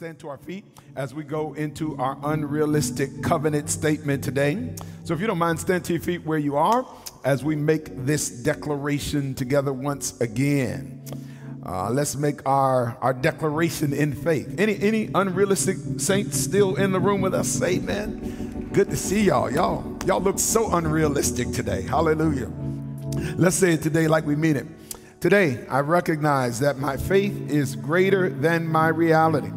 stand to our feet as we go into our unrealistic covenant statement today. So, if you don't mind, stand to your feet where you are as we make this declaration together once again. Uh, let's make our, our declaration in faith. Any any unrealistic saints still in the room with us? Amen. Good to see y'all. Y'all y'all look so unrealistic today. Hallelujah. Let's say it today like we mean it. Today, I recognize that my faith is greater than my reality.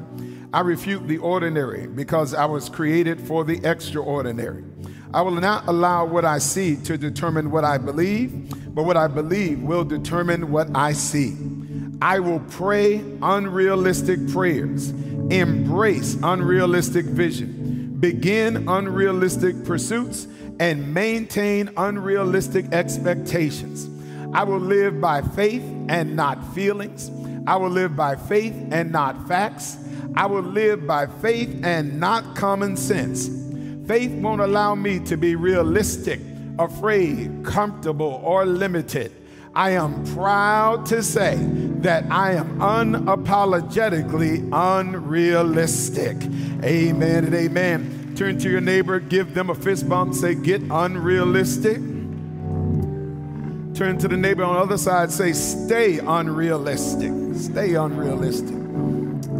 I refute the ordinary because I was created for the extraordinary. I will not allow what I see to determine what I believe, but what I believe will determine what I see. I will pray unrealistic prayers, embrace unrealistic vision, begin unrealistic pursuits, and maintain unrealistic expectations. I will live by faith and not feelings. I will live by faith and not facts. I will live by faith and not common sense. Faith won't allow me to be realistic, afraid, comfortable, or limited. I am proud to say that I am unapologetically unrealistic. Amen and amen. Turn to your neighbor, give them a fist bump, say, Get unrealistic. Turn to the neighbor on the other side, say, stay unrealistic. Stay unrealistic.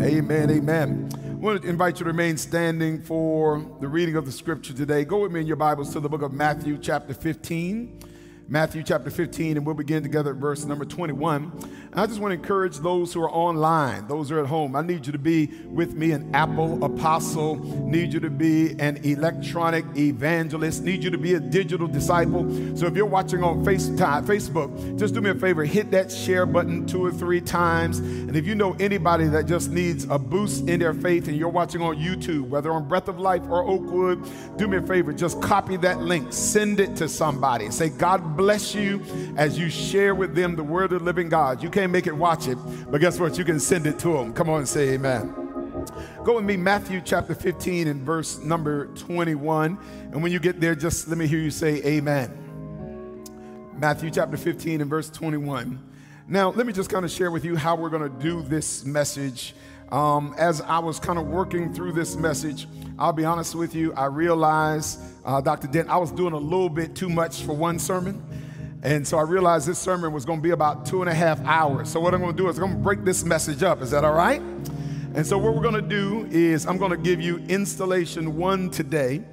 Amen, amen. I want to invite you to remain standing for the reading of the scripture today. Go with me in your Bibles to the book of Matthew, chapter 15. Matthew chapter 15, and we'll begin together at verse number 21. And I just want to encourage those who are online, those who are at home. I need you to be with me an Apple apostle, need you to be an electronic evangelist, need you to be a digital disciple. So if you're watching on FaceTime, Facebook, just do me a favor, hit that share button two or three times. And if you know anybody that just needs a boost in their faith and you're watching on YouTube, whether on Breath of Life or Oakwood, do me a favor, just copy that link, send it to somebody. Say, God bless you as you share with them the word of the living God. You can't make it watch it, but guess what? You can send it to them. Come on and say amen. Go with me, Matthew chapter 15 and verse number 21. And when you get there, just let me hear you say amen. Matthew chapter 15 and verse 21. Now, let me just kind of share with you how we're going to do this message. Um, as I was kind of working through this message, I'll be honest with you, I realized, uh, Dr. Dent, I was doing a little bit too much for one sermon. And so I realized this sermon was going to be about two and a half hours. So what I'm going to do is I'm going to break this message up. Is that all right? And so what we're going to do is I'm going to give you installation one today.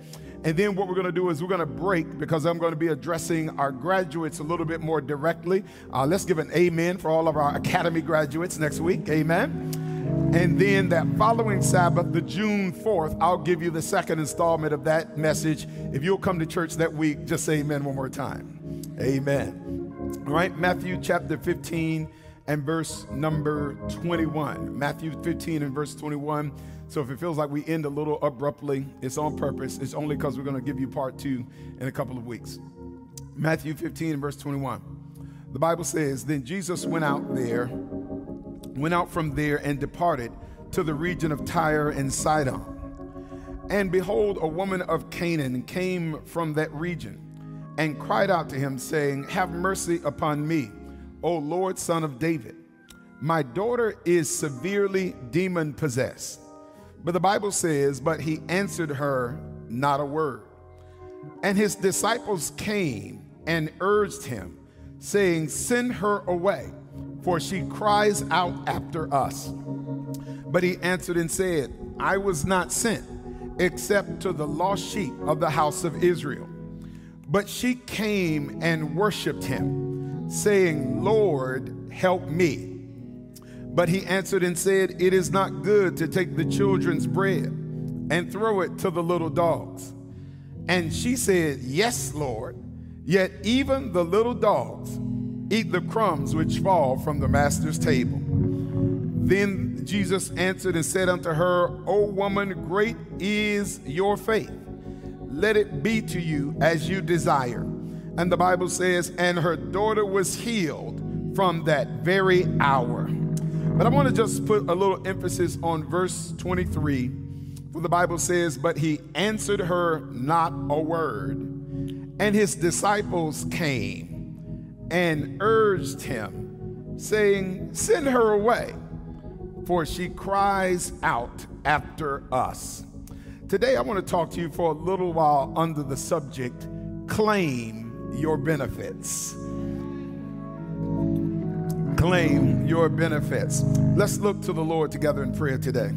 And then what we're going to do is we're going to break because I'm going to be addressing our graduates a little bit more directly. Uh, let's give an amen for all of our academy graduates next week. Amen. And then that following Sabbath, the June 4th, I'll give you the second installment of that message. If you'll come to church that week, just say amen one more time. Amen. All right, Matthew chapter 15 and verse number 21. Matthew 15 and verse 21. So if it feels like we end a little abruptly, it's on purpose. It's only because we're going to give you part two in a couple of weeks. Matthew 15 and verse 21. The Bible says, Then Jesus went out there went out from there and departed to the region of Tyre and Sidon. And behold, a woman of Canaan came from that region and cried out to him, saying, Have mercy upon me, O Lord, son of David. My daughter is severely demon possessed. But the Bible says, But he answered her not a word. And his disciples came and urged him, saying, Send her away for she cries out after us. But he answered and said, I was not sent except to the lost sheep of the house of Israel. But she came and worshiped him, saying, Lord, help me. But he answered and said, It is not good to take the children's bread and throw it to the little dogs. And she said, Yes, Lord, yet even the little dogs eat the crumbs which fall from the master's table. Then Jesus answered and said unto her, O woman, great is your faith. Let it be to you as you desire. And the Bible says, and her daughter was healed from that very hour. But I want to just put a little emphasis on verse 23, for the Bible says, But he answered her not a word. And his disciples came and urged him, saying, Send her away, for she cries out after us. Today, I want to talk to you for a little while under the subject claim your benefits. Claim your benefits. Let's look to the Lord together in prayer today.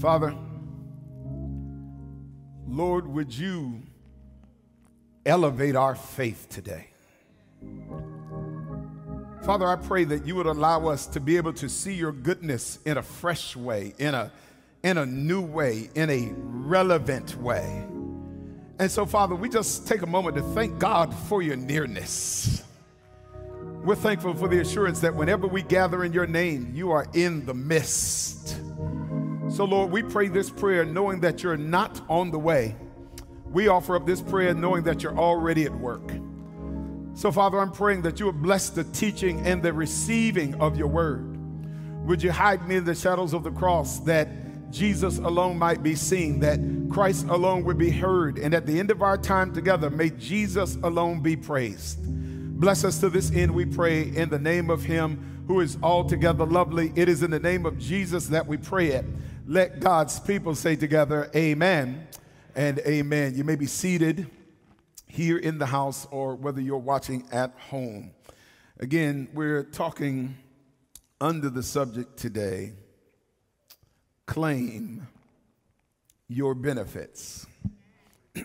Father, Lord, would you elevate our faith today? Father, I pray that you would allow us to be able to see your goodness in a fresh way, in a, in a new way, in a relevant way. And so, Father, we just take a moment to thank God for your nearness. We're thankful for the assurance that whenever we gather in your name, you are in the midst. So, Lord, we pray this prayer knowing that you're not on the way. We offer up this prayer knowing that you're already at work. So, Father, I'm praying that you would bless the teaching and the receiving of your word. Would you hide me in the shadows of the cross that Jesus alone might be seen, that Christ alone would be heard, and at the end of our time together, may Jesus alone be praised. Bless us to this end, we pray, in the name of Him who is altogether lovely. It is in the name of Jesus that we pray it. Let God's people say together, Amen and Amen. You may be seated here in the house or whether you're watching at home. Again, we're talking under the subject today claim your benefits. you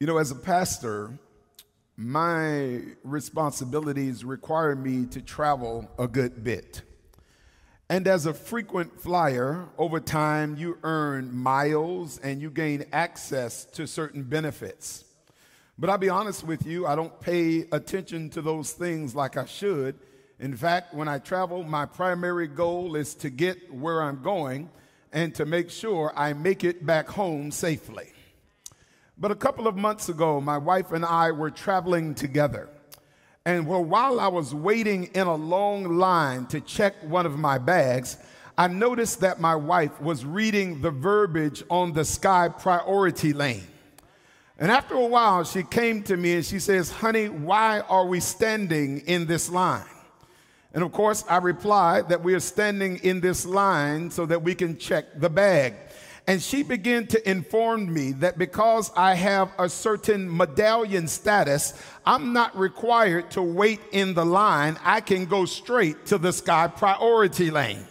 know, as a pastor, my responsibilities require me to travel a good bit. And as a frequent flyer, over time you earn miles and you gain access to certain benefits. But I'll be honest with you, I don't pay attention to those things like I should. In fact, when I travel, my primary goal is to get where I'm going and to make sure I make it back home safely. But a couple of months ago, my wife and I were traveling together. And well, while I was waiting in a long line to check one of my bags, I noticed that my wife was reading the verbiage on the sky priority lane. And after a while, she came to me and she says, Honey, why are we standing in this line? And of course, I replied that we are standing in this line so that we can check the bag. And she began to inform me that because I have a certain medallion status, I'm not required to wait in the line. I can go straight to the sky priority lane.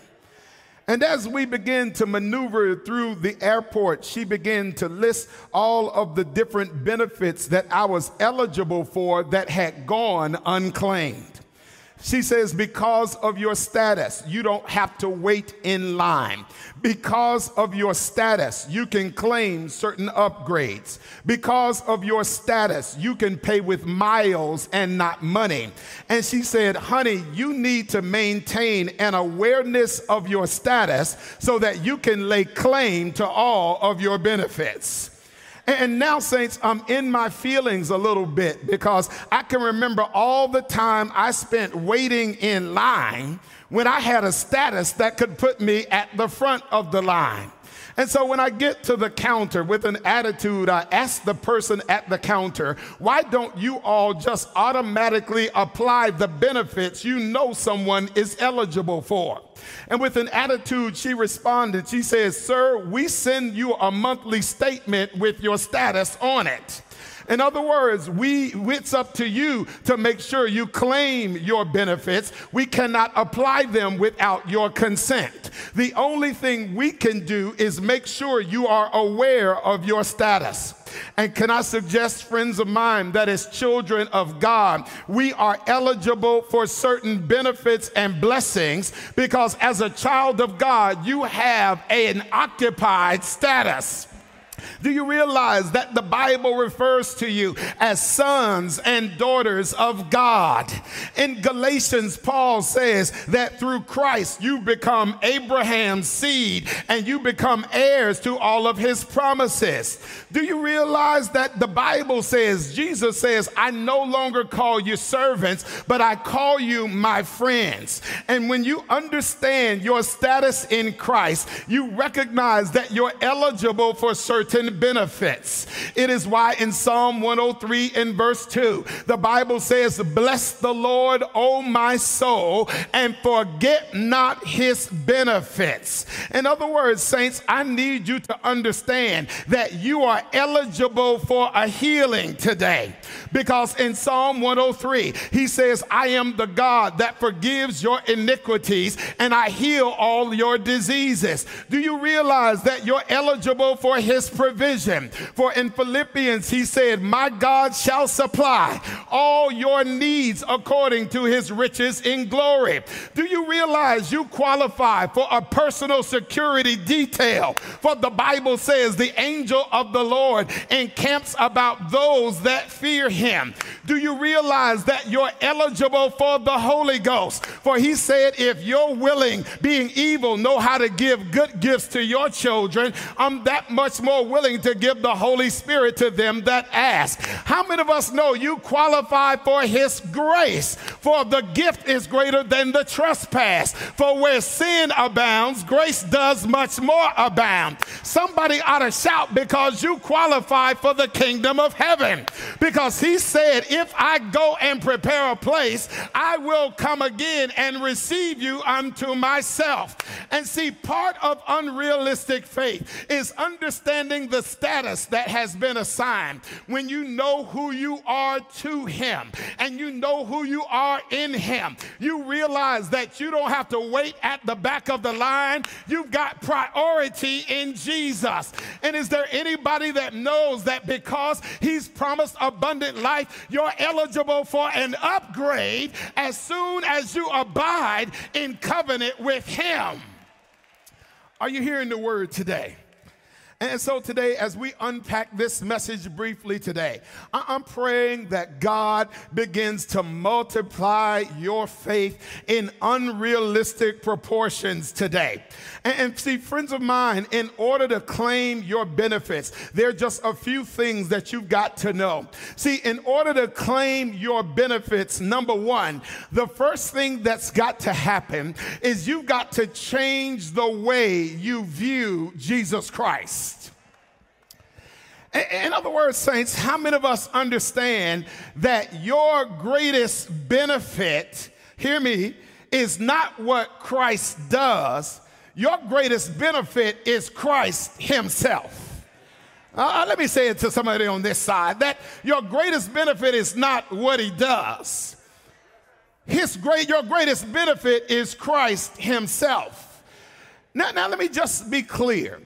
And as we begin to maneuver through the airport, she began to list all of the different benefits that I was eligible for that had gone unclaimed. She says, because of your status, you don't have to wait in line. Because of your status, you can claim certain upgrades. Because of your status, you can pay with miles and not money. And she said, honey, you need to maintain an awareness of your status so that you can lay claim to all of your benefits. And now, saints, I'm in my feelings a little bit because I can remember all the time I spent waiting in line when I had a status that could put me at the front of the line. And so when I get to the counter with an attitude, I ask the person at the counter, why don't you all just automatically apply the benefits you know someone is eligible for? And with an attitude, she responded, She says, Sir, we send you a monthly statement with your status on it. In other words, we, it's up to you to make sure you claim your benefits. We cannot apply them without your consent. The only thing we can do is make sure you are aware of your status. And can I suggest, friends of mine, that as children of God, we are eligible for certain benefits and blessings because as a child of God, you have an occupied status. Do you realize that the Bible refers to you as sons and daughters of God? In Galatians, Paul says that through Christ you become Abraham's seed and you become heirs to all of his promises. Do you realize that the Bible says, Jesus says, I no longer call you servants, but I call you my friends. And when you understand your status in Christ, you recognize that you're eligible for certain certain benefits. It is why in Psalm 103 in verse 2, the Bible says, Bless the Lord, O my soul, and forget not his benefits. In other words, saints, I need you to understand that you are eligible for a healing today. Because in Psalm 103, he says, I am the God that forgives your iniquities and I heal all your diseases. Do you realize that you're eligible for his provision? For in Philippians, he said, My God shall supply all your needs according to his riches in glory. Do you realize you qualify for a personal security detail? For the Bible says, The angel of the Lord encamps about those that fear him. Do you realize that you're eligible for the Holy Ghost? For he said, If you're willing, being evil, know how to give good gifts to your children, I'm that much more willing to give the Holy Spirit to them that ask. How many of us know you qualify for his grace? For the gift is greater than the trespass. For where sin abounds, grace does much more abound. Somebody ought to shout because you qualify for the kingdom of heaven. Because he said, If I go and prepare a place, I will come again and receive you unto myself. And see, part of unrealistic faith is understanding the status that has been assigned. When you know who you are to him and you know who you are in him, you realize that you don't have to wait at the back of the line. You've got priority in Jesus. And is there anybody that knows that because he's promised abundant life, you're eligible for an upgrade as soon as you abide in covenant with him? Are you hearing the word today? And so today, as we unpack this message briefly today, I'm praying that God begins to multiply your faith in unrealistic proportions today. And, see, friends of mine, in order to claim your benefits, there are just a few things that you've got to know. See, in order to claim your benefits, number one, the first thing that's got to happen is you've got to change the way you view Jesus Christ. In other words, saints, how many of us understand that your greatest benefit, hear me, is not what Christ does? Your greatest benefit is Christ Himself. Uh, let me say it to somebody on this side that your greatest benefit is not what He does. His great, your greatest benefit is Christ Himself. Now, now let me just be clear.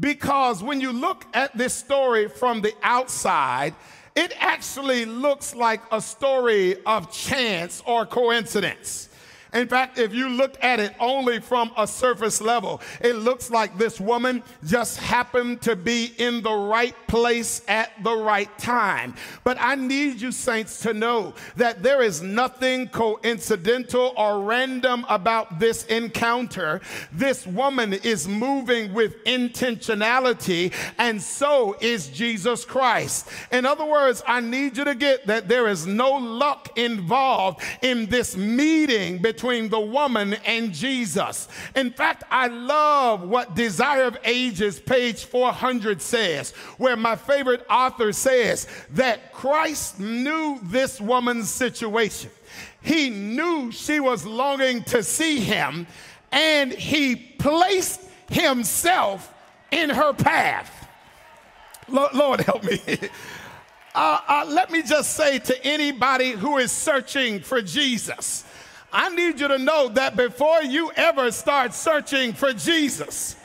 Because when you look at this story from the outside, it actually looks like a story of chance or coincidence. In fact, if you look at it only from a surface level, it looks like this woman just happened to be in the right place at the right time. But I need you, saints, to know that there is nothing coincidental or random about this encounter. This woman is moving with intentionality, and so is Jesus Christ. In other words, I need you to get that there is no luck involved in this meeting between between the woman and Jesus. In fact, I love what Desire of Ages, page 400 says, where my favorite author says that Christ knew this woman's situation. He knew she was longing to see him, and he placed himself in her path. Lord, help me. Uh, uh, let me just say to anybody who is searching for Jesus, I need you to know that before you ever start searching for Jesus,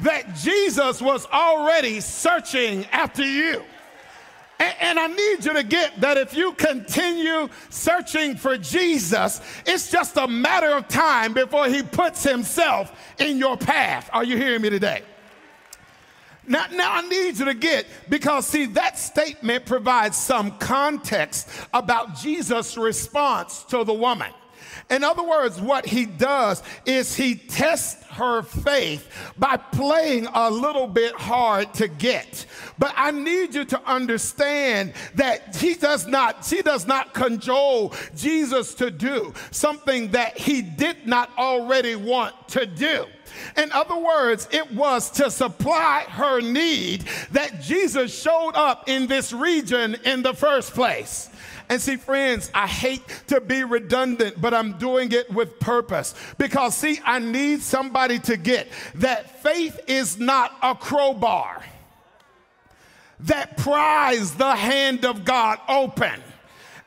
that Jesus was already searching after you. And, I need you to get that if you continue searching for Jesus, it's just a matter of time before he puts himself in your path. Are you hearing me today? Now, now I need you to get, because see, that statement provides some context about Jesus' response to the woman. In other words, what he does is he tests her faith by playing a little bit hard to get. But I need you to understand that he does not, she does not cajole Jesus to do something that he did not already want to do. In other words, it was to supply her need that Jesus showed up in this region in the first place. And see, friends, I hate to be redundant, but I'm doing it with purpose. Because, see, I need somebody to get that faith is not a crowbar that pries the hand of God open.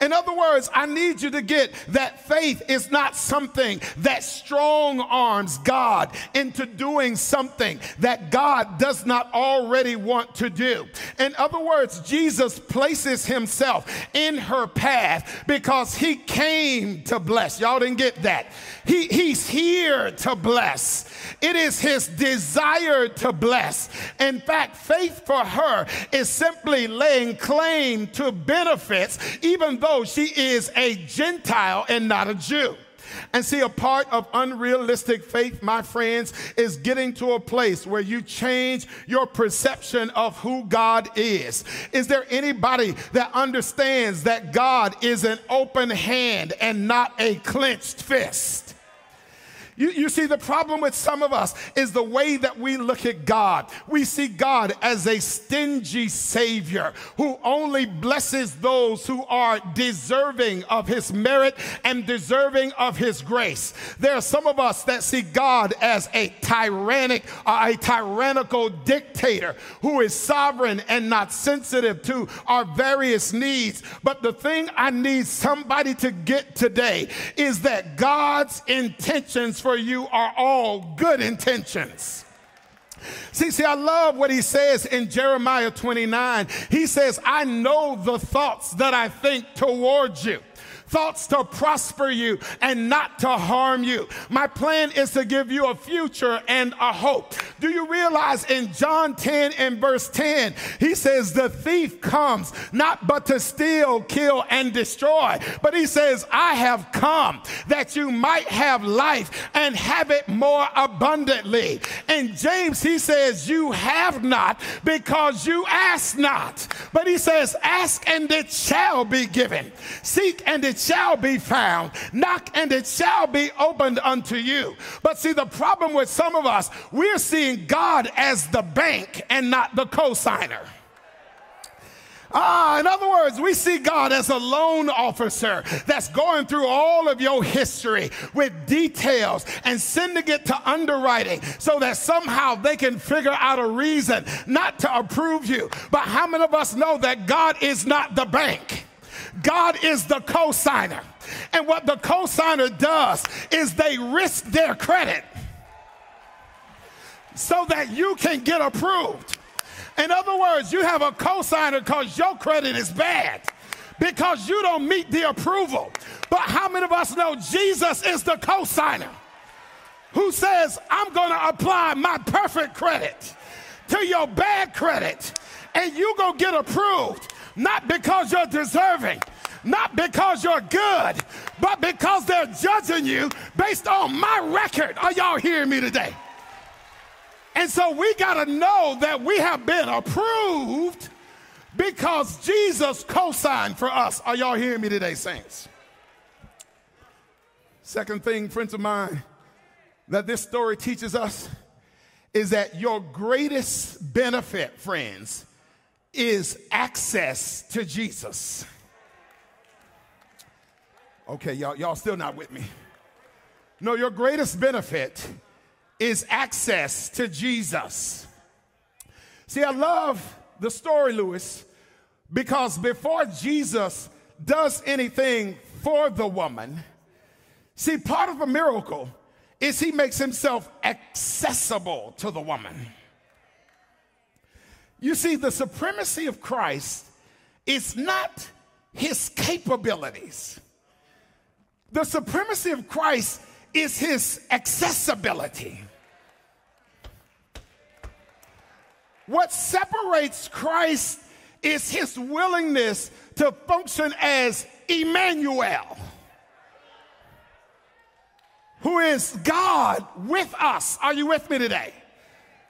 In other words, I need you to get that faith is not something that strong arms God into doing something that God does not already want to do. In other words, Jesus places himself in her path because he came to bless. Y'all didn't get that. He, he's here to bless. It is his desire to bless. In fact, faith for her is simply laying claim to benefits, even though she is a Gentile and not a Jew. And see, a part of unrealistic faith, my friends, is getting to a place where you change your perception of who God is. Is there anybody that understands that God is an open hand and not a clenched fist? You, you see, the problem with some of us is the way that we look at God. We see God as a stingy Savior who only blesses those who are deserving of His merit and deserving of His grace. There are some of us that see God as a tyrannic, uh, a tyrannical dictator who is sovereign and not sensitive to our various needs. But the thing I need somebody to get today is that God's intentions for you are all good intentions. See, see, I love what he says in Jeremiah 29. He says, I know the thoughts that I think towards you thoughts to prosper you and not to harm you. My plan is to give you a future and a hope. Do you realize in John 10 and verse 10, he says, The thief comes not but to steal, kill, and destroy. But he says, I have come that you might have life and have it more abundantly. And James, he says, You have not because you ask not. But he says, Ask and it shall be given. Seek and it shall be found. Knock and it shall be opened unto you. But see, the problem with some of us, we're seeing God as the bank and not the cosigner. Ah, in other words, we see God as a loan officer that's going through all of your history with details and sending it to underwriting so that somehow they can figure out a reason not to approve you. But how many of us know that God is not the bank? God is the cosigner. And what the cosigner does is they risk their credit so that you can get approved. In other words, you have a cosigner because your credit is bad because you don't meet the approval. But how many of us know Jesus is the cosigner who says, I'm going to apply my perfect credit to your bad credit and you to get approved? Not because you're deserving, not because you're good, but because they're judging you based on my record. Are y'all hearing me today? And so we got to know that we have been approved because Jesus co signed for us. Are y'all hearing me today, saints? Second thing, friends of mine, that this story teaches us is that your greatest benefit, friends, is access to Jesus. Okay, y'all, y'all still not with me. No, your greatest benefit is access to Jesus. See, I love the story, Lewis, because before Jesus does anything for the woman, see, part of a miracle is he makes himself accessible to the woman. You see, the supremacy of Christ is not his capabilities. The supremacy of Christ is his accessibility. What separates Christ is his willingness to function as Emmanuel, who is God with us. Are you with me today?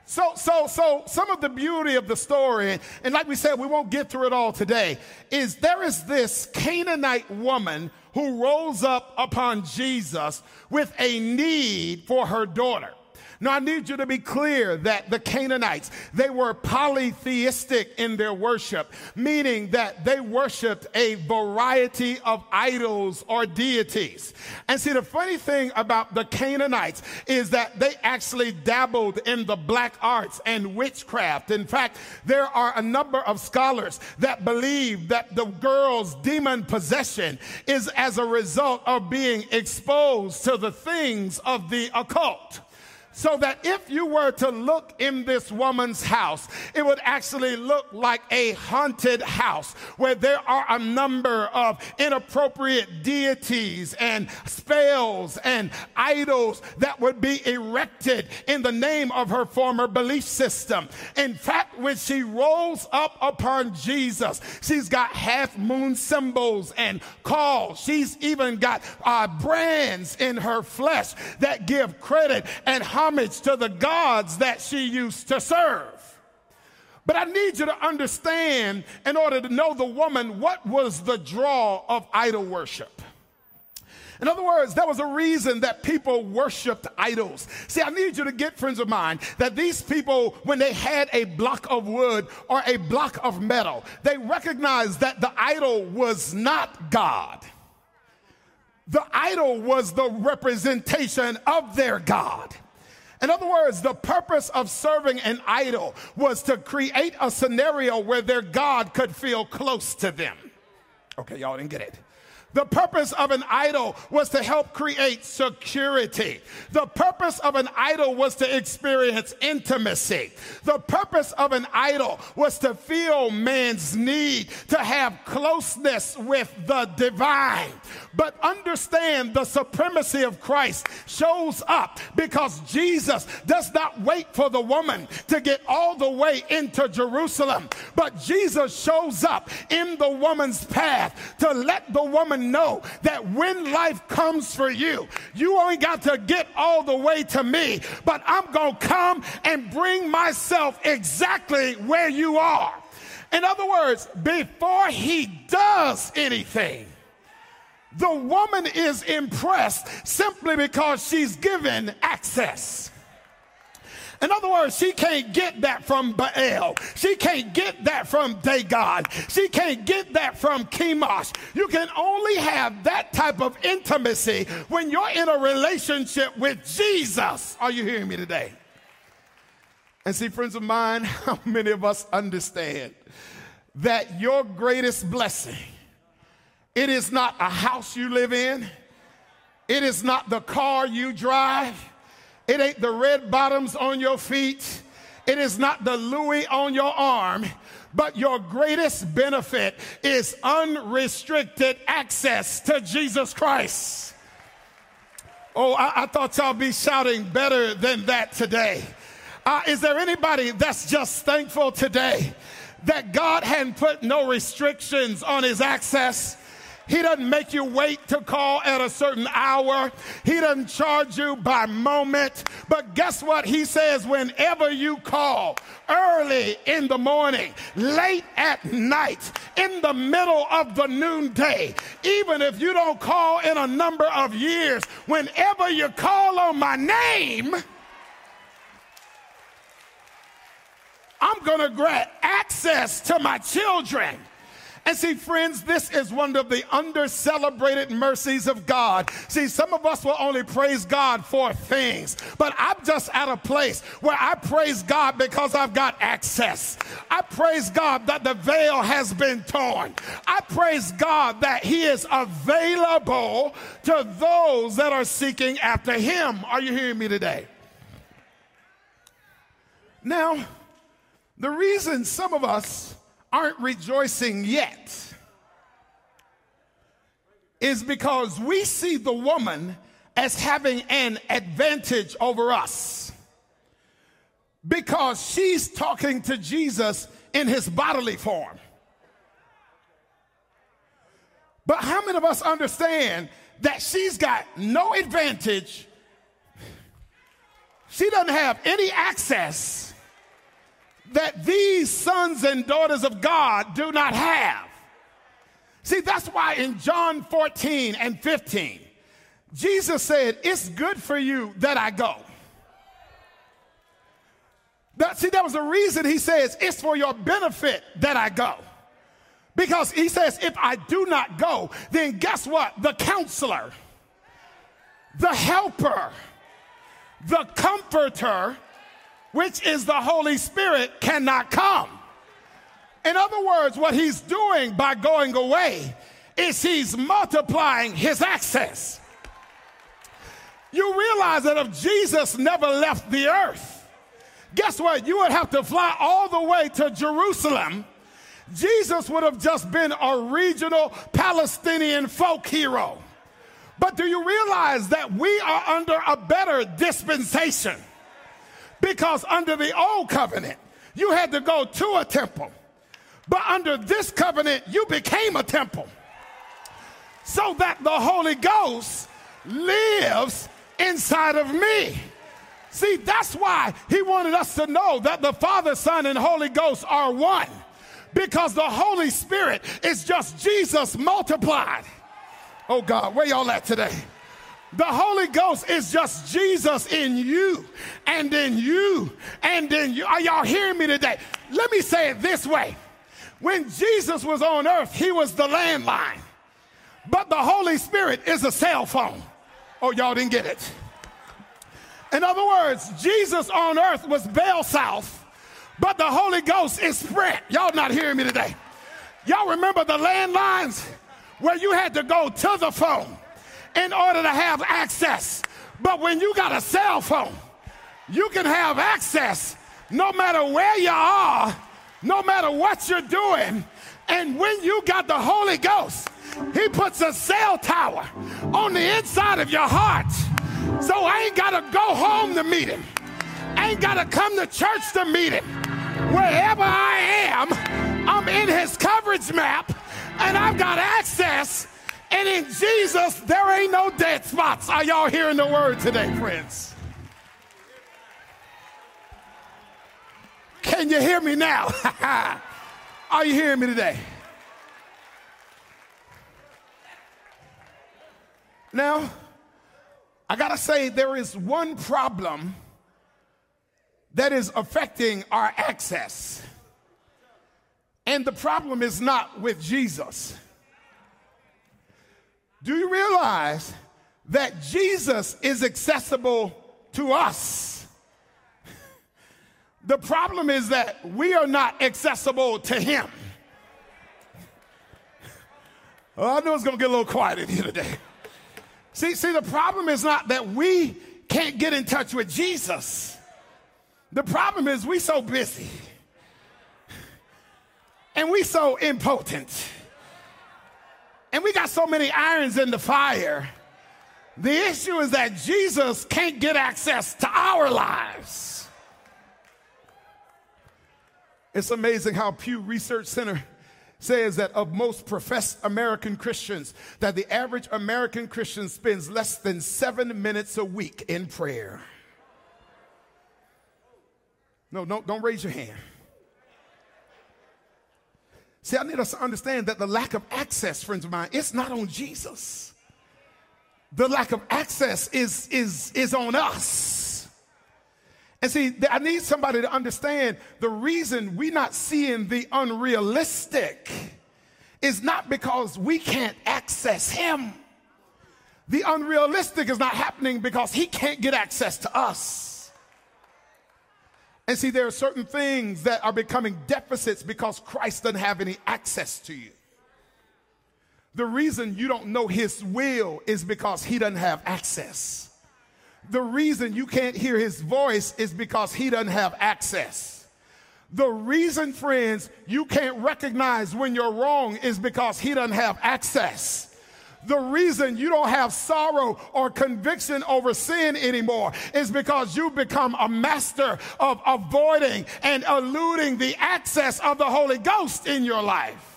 So, so, so some of the beauty of the story, and like we said, we won't get through it all today, is there is this Canaanite woman who rolls up upon Jesus with a need for her daughter. Now, I need you to be clear that the Canaanites, they were polytheistic in their worship, meaning that they worshiped a variety of idols or deities. And see, the funny thing about the Canaanites is that they actually dabbled in the black arts and witchcraft. In fact, there are a number of scholars that believe that the girl's demon possession is as a result of being exposed to the things of the occult. So that if you were to look in this woman's house, it would actually look like a haunted house where there are a number of inappropriate deities and spells and idols that would be erected in the name of her former belief system. In fact, when she rolls up upon Jesus, she's got half moon symbols and calls. She's even got uh, brands in her flesh that give credit and homage to the gods that she used to serve. But I need you to understand, in order to know the woman, what was the draw of idol worship. In other words, there was a reason that people worshiped idols. See, I need you to get, friends of mine, that these people, when they had a block of wood or a block of metal, they recognized that the idol was not God. The idol was the representation of their God. In other words, the purpose of serving an idol was to create a scenario where their God could feel close to them. Okay, y'all didn't get it. The purpose of an idol was to help create security. The purpose of an idol was to experience intimacy. The purpose of an idol was to feel man's need to have closeness with the divine. But understand the supremacy of Christ shows up because Jesus does not wait for the woman to get all the way into Jerusalem, but Jesus shows up in the woman's path to let the woman know that when life comes for you, you only got to get all the way to me, but I'm going to come and bring myself exactly where you are. In other words, before he does anything, the woman is impressed simply because she's given access. In other words, she can't get that from Baal. She can't get that from Dagon. She can't get that from Chemosh. You can only have that type of intimacy when you're in a relationship with Jesus. Are you hearing me today? And see, friends of mine, how many of us understand that your greatest blessing, it is not a house you live in, it is not the car you drive, it ain't the red bottoms on your feet. It is not the Louis on your arm. But your greatest benefit is unrestricted access to Jesus Christ. Oh, I, I thought y'all be shouting better than that today. Uh, is there anybody that's just thankful today that God hadn't put no restrictions on his access? He doesn't make you wait to call at a certain hour. He doesn't charge you by moment. But guess what? He says, whenever you call, early in the morning, late at night, in the middle of the noonday, even if you don't call in a number of years, whenever you call on my name, I'm going to grant access to my children. And see, friends, this is one of the under celebrated mercies of God. See, some of us will only praise God for things, but I'm just at a place where I praise God because I've got access. I praise God that the veil has been torn. I praise God that He is available to those that are seeking after Him. Are you hearing me today? Now, the reason some of us aren't rejoicing yet is because we see the woman as having an advantage over us because she's talking to Jesus in his bodily form. But how many of us understand that she's got no advantage? She doesn't have any access that these sons and daughters of God do not have. See, that's why in John 14 and 15, Jesus said, It's good for you that I go. That, see, that was the reason he says, It's for your benefit that I go. Because he says, If I do not go, then guess what? The counselor, the helper, the comforter, which is the Holy Spirit, cannot come. In other words, what he's doing by going away is he's multiplying his access. You realize that if Jesus never left the earth, guess what? You would have to fly all the way to Jerusalem. Jesus would have just been a regional Palestinian folk hero. But do you realize that we are under a better dispensation? Because under the old covenant, you had to go to a temple. But under this covenant, you became a temple. So that the Holy Ghost lives inside of me. See, that's why he wanted us to know that the Father, Son, and Holy Ghost are one. Because the Holy Spirit is just Jesus multiplied. Oh God, where y'all at today? The Holy Ghost is just Jesus in you and in you and in you. Are y'all hearing me today? Let me say it this way. When Jesus was on earth, he was the landline. But the Holy Spirit is a cell phone. Oh, y'all didn't get it. In other words, Jesus on earth was BellSouth, but the Holy Ghost is Sprint. Y'all not hearing me today. Y'all remember the landlines where you had to go to the phone in order to have access. But when you got a cell phone, you can have access no matter where you are, no matter what you're doing. And when you got the Holy Ghost, He puts a cell tower on the inside of your heart. So I ain't got to go home to meet Him, I ain't got to come to church to meet Him. Wherever I am, I'm in His coverage map and I've got access. And in Jesus, there ain't no dead spots. Are y'all hearing the word today, friends? Can you hear me now? Are you hearing me today? Now, I gotta say, there is one problem that is affecting our access. And the problem is not with Jesus. Do you realize that Jesus is accessible to us? The problem is that we are not accessible to him. Oh, I know it's gonna get a little quiet in here today. See, see, the problem is not that we can't get in touch with Jesus. The problem is we so busy and we so impotent. And we got so many irons in the fire. The issue is that Jesus can't get access to our lives. It's amazing how Pew Research Center says that of most professed American Christians, that the average American Christian spends less than seven minutes a week in prayer. No, don't, don't raise your hand. See, I need us to understand that the lack of access, friends of mine, it's not on Jesus. The lack of access is, is, is on us. And see, I need somebody to understand the reason we're not seeing the unrealistic is not because we can't access Him. The unrealistic is not happening because He can't get access to us. And see, there are certain things that are becoming deficits because Christ doesn't have any access to you. The reason you don't know his will is because he doesn't have access. The reason you can't hear his voice is because he doesn't have access. The reason, friends, you can't recognize when you're wrong is because he doesn't have access. The reason you don't have sorrow or conviction over sin anymore is because you've become a master of avoiding and eluding the access of the Holy Ghost in your life.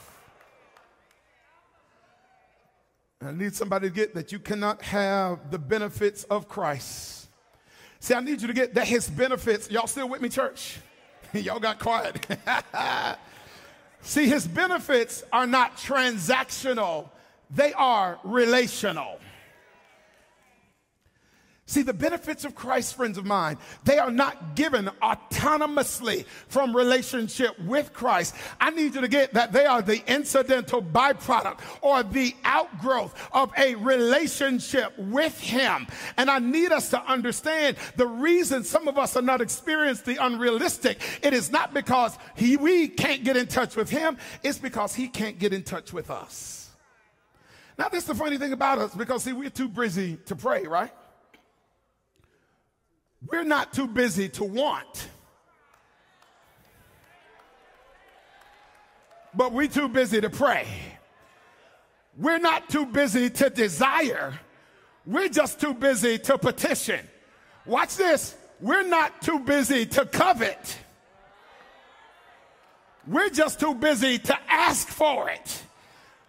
I need somebody to get that you cannot have the benefits of Christ. See, I need you to get that his benefits. Y'all still with me, church? Y'all got quiet. See, his benefits are not transactional they are relational. See, the benefits of Christ, friends of mine, they are not given autonomously from relationship with Christ. I need you to get that they are the incidental byproduct or the outgrowth of a relationship with Him. And I need us to understand the reason some of us are not experiencing the unrealistic. It is not because he, we can't get in touch with Him, it's because He can't get in touch with us. Now, this is the funny thing about us because, see, we're too busy to pray, right? We're not too busy to want. But we're too busy to pray. We're not too busy to desire. We're just too busy to petition. Watch this. We're not too busy to covet. We're just too busy to ask for it.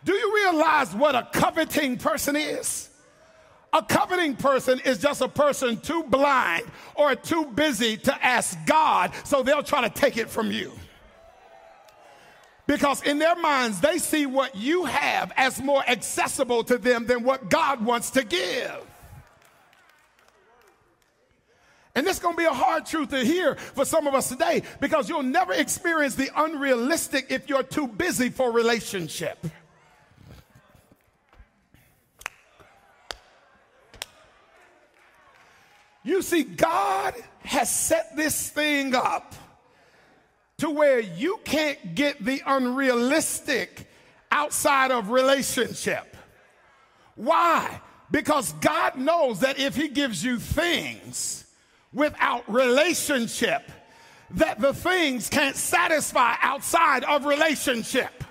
Do you realize what a coveting person is? A coveting person is just a person too blind or too busy to ask God, so they'll try to take it from you. Because in their minds, they see what you have as more accessible to them than what God wants to give. And this is going to be a hard truth to hear for some of us today because you'll never experience the unrealistic if you're too busy for relationship. You see, God has set this thing up to where you can't get the unrealistic outside of relationship. Why? Because God knows that if He gives you things without relationship, that the things can't satisfy outside of relationship.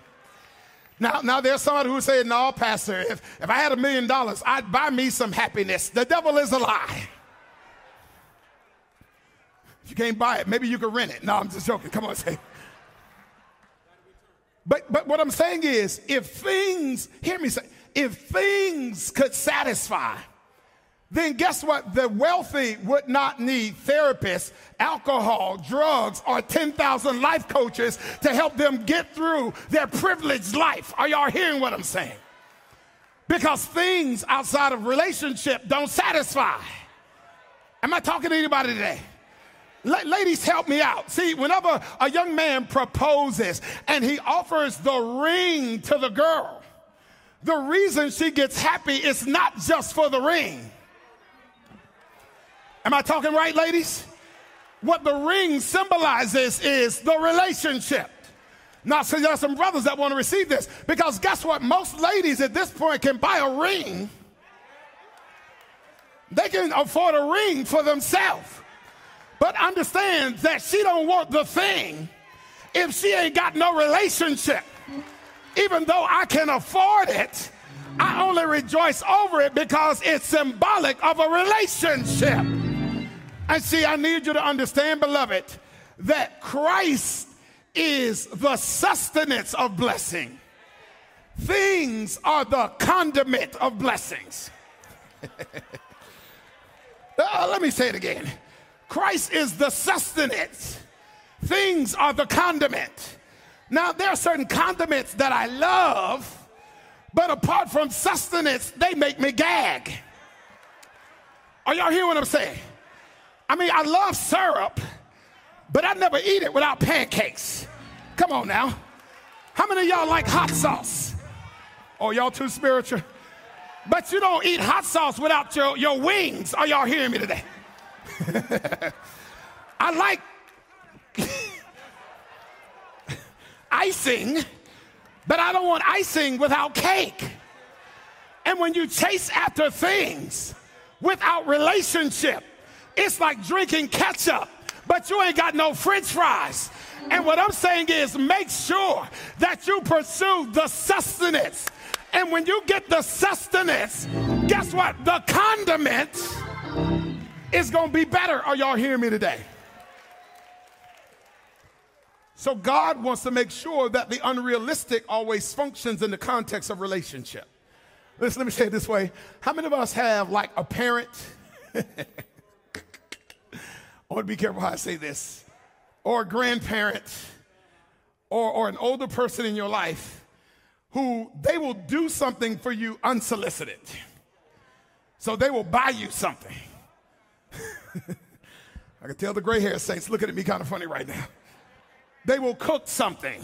Now, now there's somebody who say, No, Pastor, if, if I had a million dollars, I'd buy me some happiness. The devil is a lie. You can't buy it, maybe you can rent it. No, I'm just joking. Come on, say. But but what I'm saying is, if things, hear me say, if things could satisfy, then guess what? The wealthy would not need therapists, alcohol, drugs, or 10,000 life coaches to help them get through their privileged life. Are y'all hearing what I'm saying? Because things outside of relationship don't satisfy. Am I talking to anybody today? Ladies, help me out. See, whenever a young man proposes and he offers the ring to the girl, the reason she gets happy is not just for the ring. Am I talking right, ladies? What the ring symbolizes is the relationship. Now, so there are some brothers that want to receive this because guess what? Most ladies at this point can buy a ring. They can afford a ring for themselves but understands that she don't want the thing if she ain't got no relationship. Even though I can afford it, I only rejoice over it because it's symbolic of a relationship. And see, I need you to understand, beloved, that Christ is the sustenance of blessing. Things are the condiment of blessings. uh, let me say it again. Christ is the sustenance. Things are the condiment. Now, there are certain condiments that I love, but apart from sustenance, they make me gag. Are y'all hearing what I'm saying? I mean, I love syrup, but I never eat it without pancakes. Come on now. How many of y'all like hot sauce? Oh, y'all too spiritual? But you don't eat hot sauce without your, your wings. Are y'all hearing me today? I like icing, but I don't want icing without cake. And when you chase after things without relationship, it's like drinking ketchup, but you ain't got no french fries. And what I'm saying is make sure that you pursue the sustenance. And when you get the sustenance, guess what? The condiment it's going to be better. Are y'all hearing me today? So God wants to make sure that the unrealistic always functions in the context of relationship. Listen, let me say it this way. How many of us have like a parent? I want to be careful how I say this. Or a grandparent or, or an older person in your life who they will do something for you unsolicited. So they will buy you something I can tell the gray hair saints looking at me kind of funny right now. They will cook something.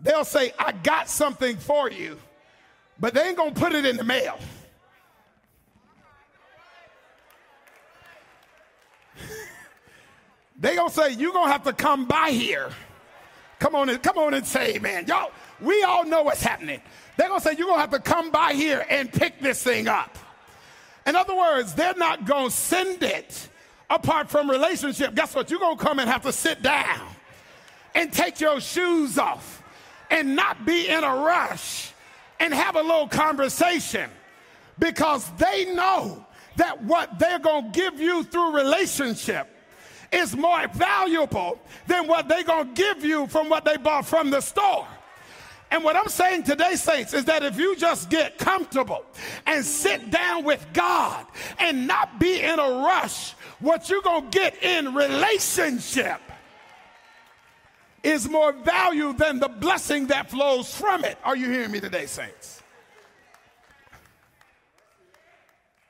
They'll say, I got something for you, but they ain't gonna put it in the mail. they gonna say, You're gonna have to come by here. Come on and come on and say, man. Y'all, we all know what's happening. They're gonna say, You're gonna have to come by here and pick this thing up. In other words, they're not gonna send it apart from relationship. Guess what? You're gonna come and have to sit down and take your shoes off and not be in a rush and have a little conversation because they know that what they're going to give you through relationship is more valuable than what they're going to give you from what they bought from the store. And what I'm saying today, saints, is that if you just get comfortable and sit down with God and not be in a rush, what you're going to get in relationship is more value than the blessing that flows from it. Are you hearing me today, saints?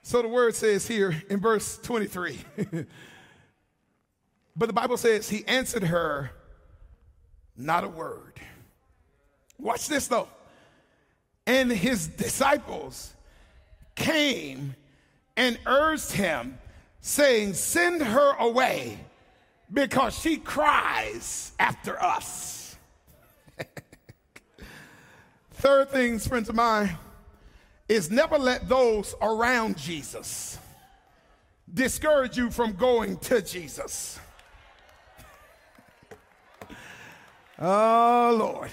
So the word says here in verse 23. but the Bible says he answered her not a word. Watch this though. And his disciples came and urged him, saying, Send her away because she cries after us. Third things, friends of mine, is never let those around Jesus discourage you from going to Jesus. oh, Lord.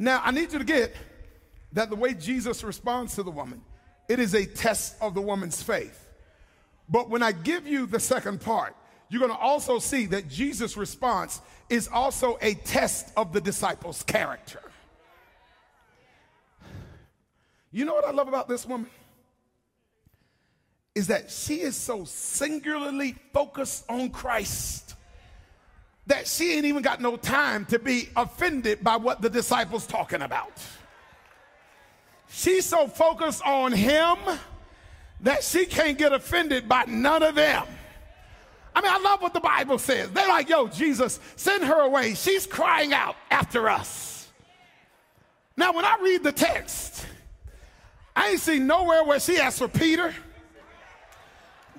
Now, I need you to get that the way Jesus responds to the woman, it is a test of the woman's faith. But when I give you the second part, you're going to also see that Jesus' response is also a test of the disciples' character. You know what I love about this woman? Is that she is so singularly focused on Christ that she ain't even got no time to be offended by what the disciples talking about. She's so focused on him that she can't get offended by none of them. I mean, I love what the Bible says. They're like, yo, Jesus, send her away. She's crying out after us. Now, when I read the text, I ain't seen nowhere where she asked for Peter,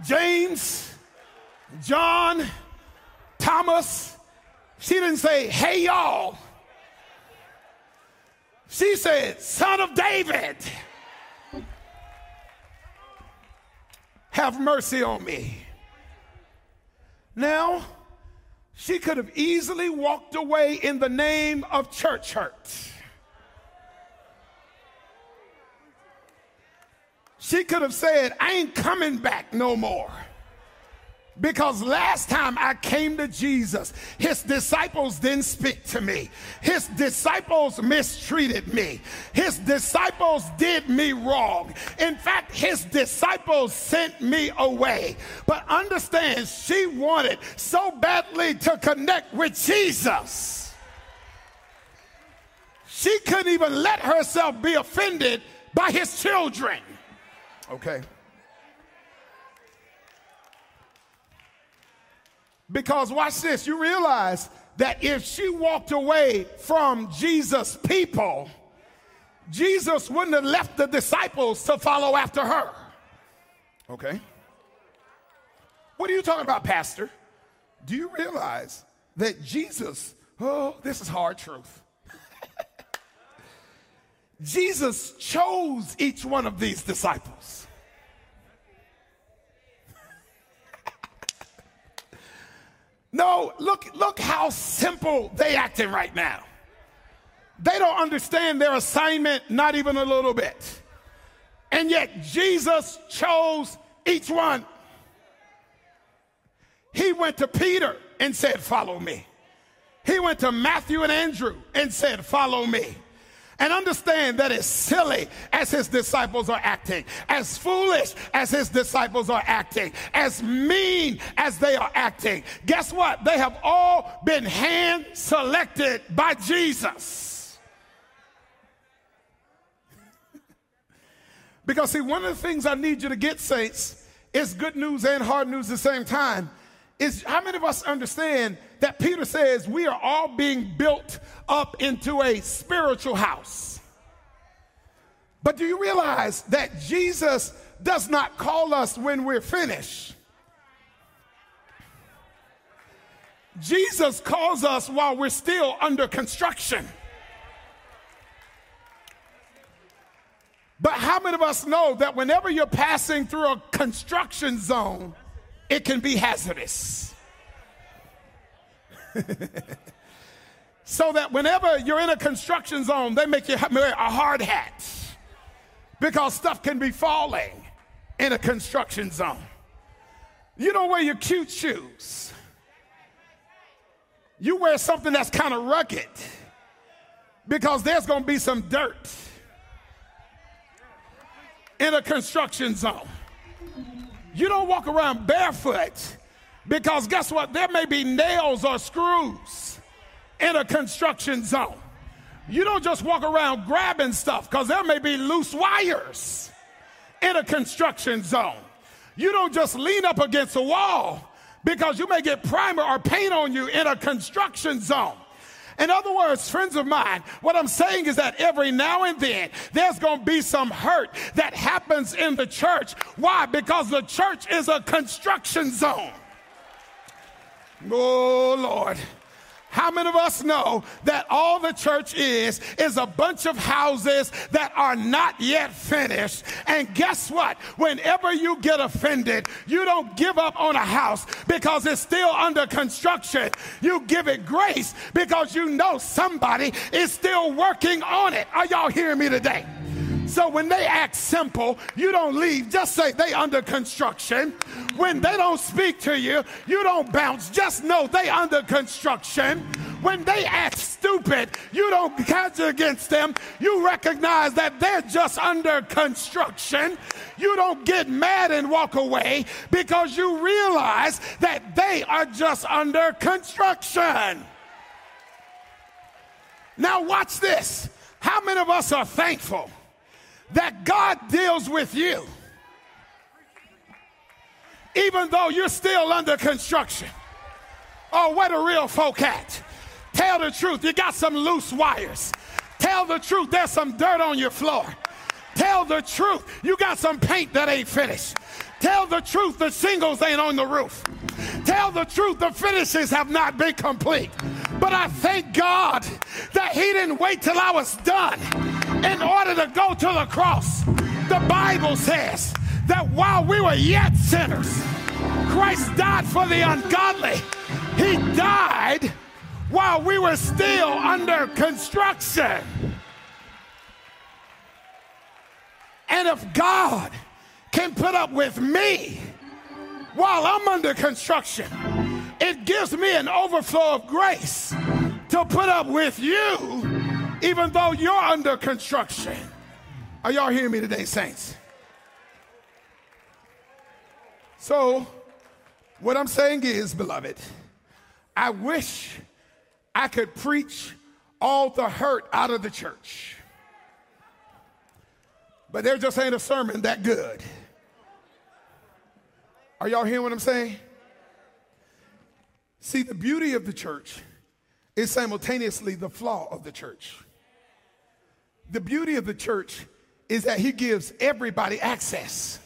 James, John, Thomas. She didn't say, hey, y'all. She said, son of David. have mercy on me. Now, she could have easily walked away in the name of church hurt. She could have said, I ain't coming back no more. Because last time I came to Jesus, his disciples didn't speak to me. His disciples mistreated me. His disciples did me wrong. In fact, his disciples sent me away. But understand, she wanted so badly to connect with Jesus. She couldn't even let herself be offended by his children. Okay. Because watch this, you realize that if she walked away from Jesus' people, Jesus wouldn't have left the disciples to follow after her. Okay? What are you talking about, Pastor? Do you realize that Jesus, oh, this is hard truth. Jesus chose each one of these disciples. No, look, look how simple they acting right now. They don't understand their assignment, not even a little bit. And yet Jesus chose each one. He went to Peter and said, Follow me. He went to Matthew and Andrew and said, Follow me and understand that as silly as his disciples are acting, as foolish as his disciples are acting, as mean as they are acting, guess what? They have all been hand selected by Jesus. Because, see, one of the things I need you to get, saints, is good news and hard news at the same time. Is how many of us understand that Peter says we are all being built up into a spiritual house? But do you realize that Jesus does not call us when we're finished? Jesus calls us while we're still under construction. But how many of us know that whenever you're passing through a construction zone, it can be hazardous? so that whenever you're in a construction zone, they make you wear a hard hat because stuff can be falling in a construction zone. You don't wear your cute shoes. You wear something that's kind of rugged because there's going to be some dirt in a construction zone. You don't walk around barefoot because guess what? There may be nails or screws in a construction zone. You don't just walk around grabbing stuff because there may be loose wires in a construction zone. You don't just lean up against a wall because you may get primer or paint on you in a construction zone. In other words, friends of mine, what I'm saying is that every now and then there's going to be some hurt that happens in the church. Why? Because the church is a construction zone. Oh, Lord. How many of us know that all the church is is a bunch of houses that are not yet finished? And guess what? Whenever you get offended, you don't give up on a house because it's still under construction. You give it grace because you know somebody is still working on it. Are y'all hearing me today? So when they act simple, you don't leave. Just say they under construction. When they don't speak to you, you don't bounce. Just know they under construction. When they act stupid, you don't catch against them. You recognize that they're just under construction. You don't get mad and walk away because you realize that they are just under construction. Now, watch this. How many of us are thankful that God deals with you, even though you're still under construction. Oh, where the real folk at? Tell the truth. You got some loose wires. Tell the truth. There's some dirt on your floor. Tell the truth. You got some paint that ain't finished. Tell the truth. The shingles ain't on the roof. Tell the truth. The finishes have not been complete. But I thank God that He didn't wait till I was done in order to go to the cross. The Bible says that while we were yet sinners, Christ died for the ungodly. He died while we were still under construction. And if God can put up with me while I'm under construction, it gives me an overflow of grace to put up with you even though you're under construction. Are y'all hearing me today, saints? So, what I'm saying is, beloved, I wish I could preach all the hurt out of the church. But there just ain't a sermon that good. Are y'all hearing what I'm saying? See, the beauty of the church is simultaneously the flaw of the church. The beauty of the church is that he gives everybody access.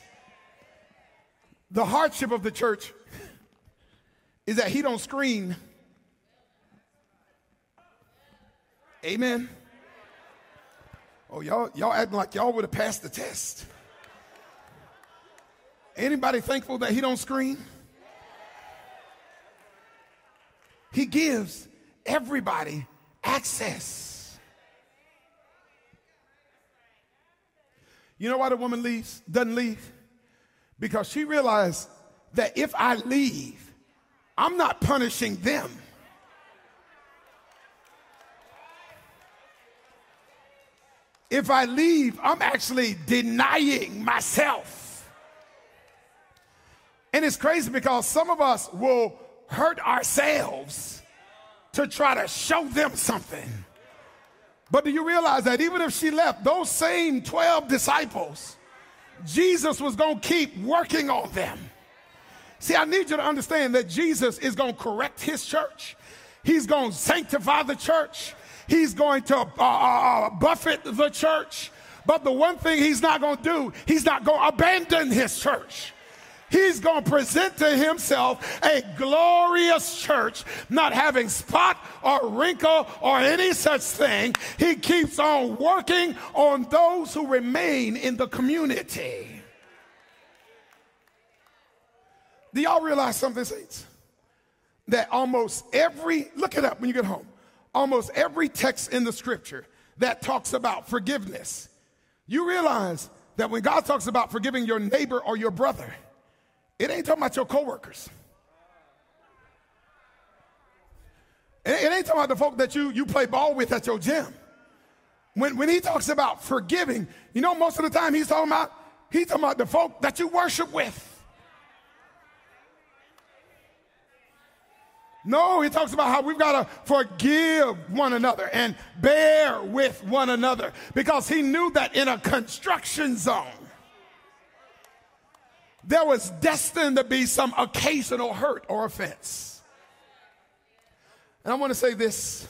The hardship of the church is that he don't screen. Amen. Oh, y'all, y'all acting like y'all would have passed the test. Anybody thankful that he don't screen? He gives everybody access. You know why the woman leaves, doesn't leave? Because she realized that if I leave, I'm not punishing them. If I leave, I'm actually denying myself. And it's crazy because some of us will hurt ourselves to try to show them something. But do you realize that even if she left, those same 12 disciples Jesus was going to keep working on them. See, I need you to understand that Jesus is going to correct his church. He's going to sanctify the church. He's going to uh, uh, uh, buffet the church. But the one thing he's not going to do, he's not going to abandon his church. He's going to present to himself a glorious church, not having spot or wrinkle or any such thing. He keeps on working on those who remain in the community. Do y'all realize something, saints? That almost every, look it up when you get home, almost every text in the scripture that talks about forgiveness, you realize that when God talks about forgiving your neighbor or your brother, it ain't talking about your coworkers. It ain't talking about the folk that you, you play ball with at your gym. When, when he talks about forgiving, you know, most of the time he's talking about, he's talking about the folk that you worship with. No, he talks about how we've got to forgive one another and bear with one another because he knew that in a construction zone, there was destined to be some occasional hurt or offense. And I want to say this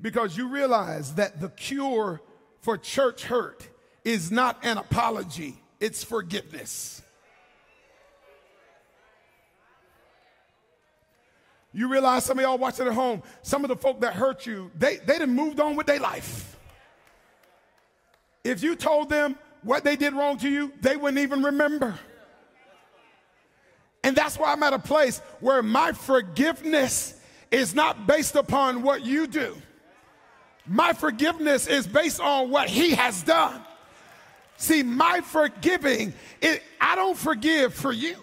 because you realize that the cure for church hurt is not an apology, it's forgiveness. You realize some of y'all watching at home, some of the folk that hurt you, they, they done moved on with their life. If you told them what they did wrong to you, they wouldn't even remember. And that's why I'm at a place where my forgiveness is not based upon what you do. My forgiveness is based on what he has done. See, my forgiving, it, I don't forgive for you.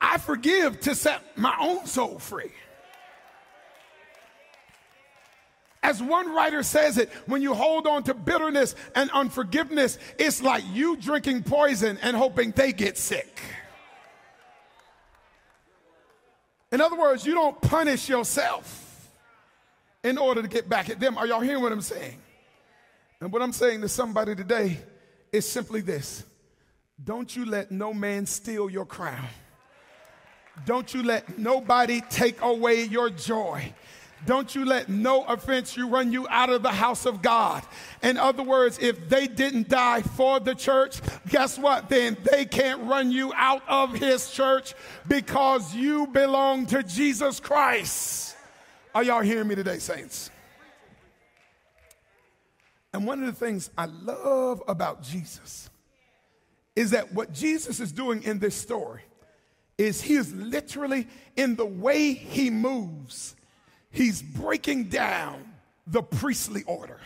I forgive to set my own soul free. As one writer says it, when you hold on to bitterness and unforgiveness, it's like you drinking poison and hoping they get sick. In other words, you don't punish yourself in order to get back at them. Are y'all hearing what I'm saying? And what I'm saying to somebody today is simply this Don't you let no man steal your crown. Don't you let nobody take away your joy. Don't you let no offense you run you out of the house of God. In other words, if they didn't die for the church, guess what? Then they can't run you out of his church because you belong to Jesus Christ. Are y'all hearing me today, saints? And one of the things I love about Jesus is that what Jesus is doing in this story is he is literally in the way he moves, he's breaking down the priestly order.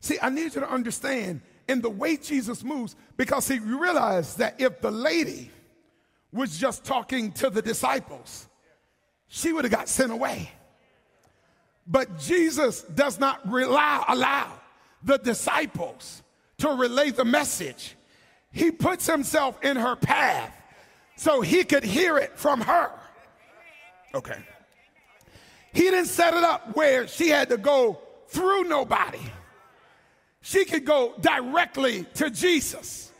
See, I need you to understand in the way Jesus moves, because he realized that if the lady was just talking to the disciples, she would have got sent away. But Jesus does not rely, allow the disciples to relay the message he puts himself in her path so he could hear it from her. Okay. He didn't set it up where she had to go through nobody. She could go directly to Jesus.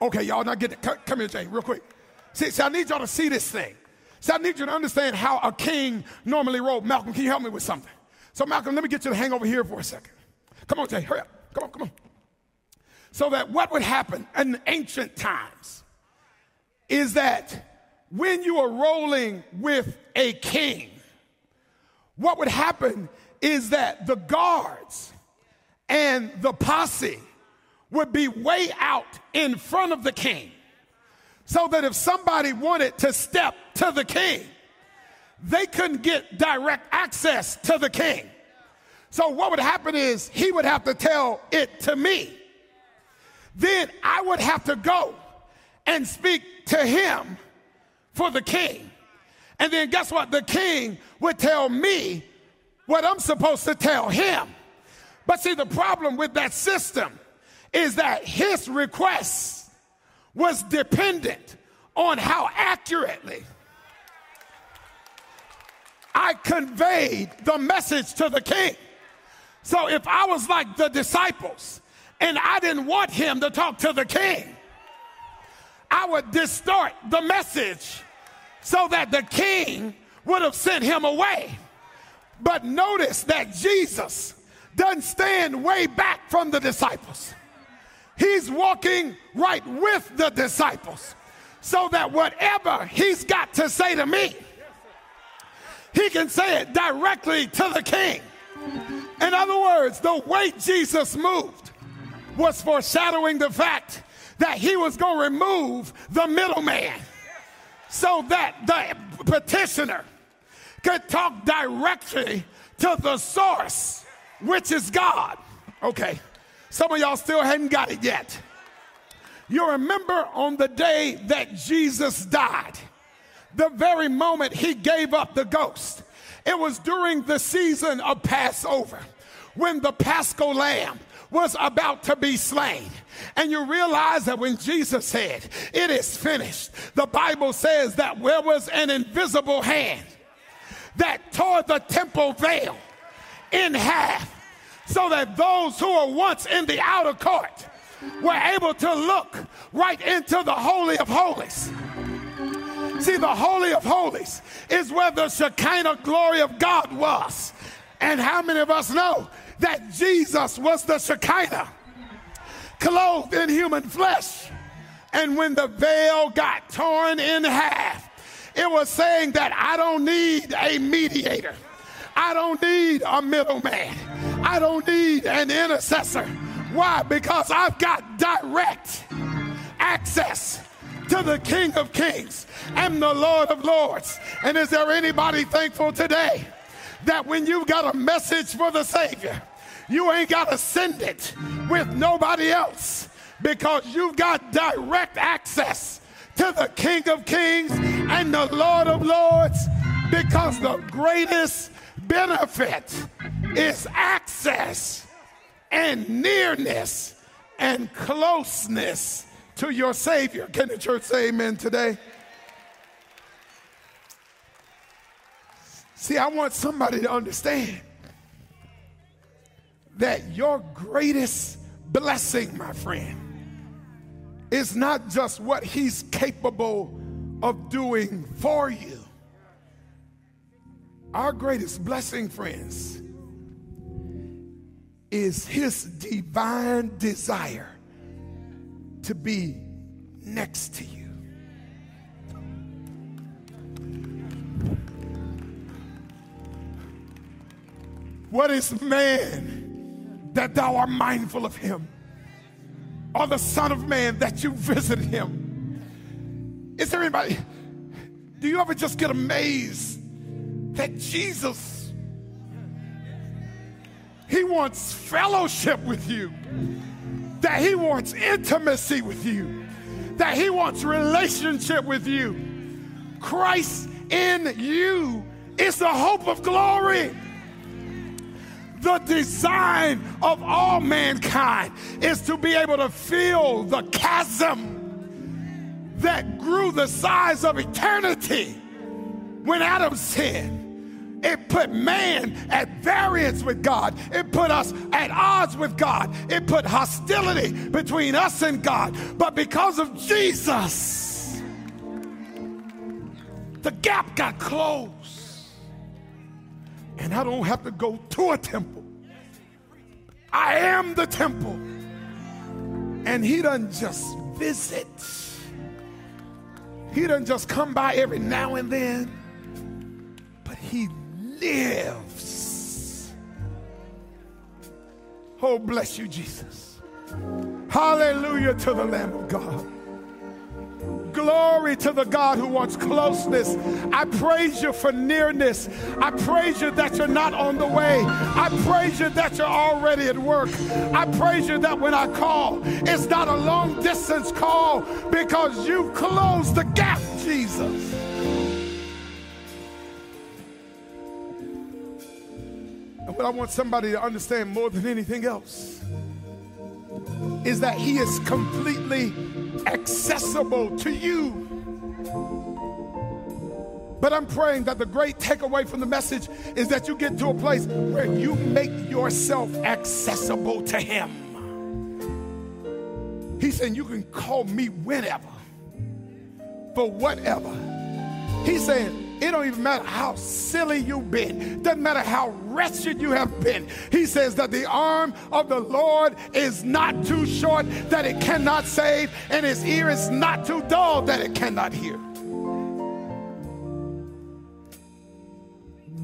Okay, y'all, now get it. Come here, Jay, real quick. See, see, I need y'all to see this thing. See, I need you to understand how a king normally rolled. Malcolm, can you help me with something? So, Malcolm, let me get you to hang over here for a second. Come on, Jay, hurry up. Come on, come on. So that what would happen in ancient times is that when you are rolling with a king, what would happen is that the guards and the posse would be way out in front of the king. So that if somebody wanted to step to the king, they couldn't get direct access to the king. So what would happen is he would have to tell it to me then I would have to go and speak to him for the king. And then guess what? The king would tell me what I'm supposed to tell him. But see, the problem with that system is that his request was dependent on how accurately I conveyed the message to the king. So if I was like the disciples and I didn't want him to talk to the king, I would distort the message so that the king would have sent him away. But notice that Jesus doesn't stand way back from the disciples. He's walking right with the disciples so that whatever he's got to say to me, he can say it directly to the king. In other words, the way Jesus moved was foreshadowing the fact that he was going to remove the middleman so that the petitioner could talk directly to the source, which is God. Okay, some of y'all still hadn't got it yet. You remember on the day that Jesus died, the very moment he gave up the ghost, it was during the season of Passover when the paschal lamb was about to be slain. And you realize that when Jesus said, It is finished, the Bible says that there was an invisible hand that tore the temple veil in half so that those who were once in the outer court were able to look right into the Holy of Holies. See, the Holy of Holies is where the Shekinah glory of God was. And how many of us know that Jesus was the Shekinah, clothed in human flesh? And when the veil got torn in half, it was saying that I don't need a mediator. I don't need a middleman. I don't need an intercessor. Why? Because I've got direct access to the King of Kings and the Lord of Lords. And is there anybody thankful today that when you've got a message for the Savior, you ain't got to send it with nobody else because you've got direct access to the King of Kings and the Lord of Lords because the greatest benefit is access and nearness and closeness to your Savior. Can the church say amen today? See, I want somebody to understand that your greatest blessing, my friend, is not just what He's capable of doing for you. Our greatest blessing, friends, is His divine desire to be next to you. What is man that thou art mindful of him? Or the Son of Man that you visit him? Is there anybody? Do you ever just get amazed that Jesus, He wants fellowship with you? that He wants intimacy with you, that He wants relationship with you. Christ in you is the hope of glory. The design of all mankind is to be able to fill the chasm that grew the size of eternity when Adam sinned. It put man at variance with God. It put us at odds with God. It put hostility between us and God. But because of Jesus, the gap got closed. And I don't have to go to a temple. I am the temple. And he doesn't just visit. He doesn't just come by every now and then, but he lives. Oh, bless you, Jesus. Hallelujah to the Lamb of God. Glory to the God who wants closeness. I praise you for nearness. I praise you that you're not on the way. I praise you that you're already at work. I praise you that when I call, it's not a long distance call because you've closed the gap, Jesus. And what I want somebody to understand more than anything else is that He is completely accessible to you. But I'm praying that the great takeaway from the message is that you get to a place where you make yourself accessible to Him. He's saying, You can call me whenever, for whatever. He's saying, it don't even matter how silly you've been. Doesn't matter how wretched you have been. He says that the arm of the Lord is not too short that it cannot save, and his ear is not too dull that it cannot hear.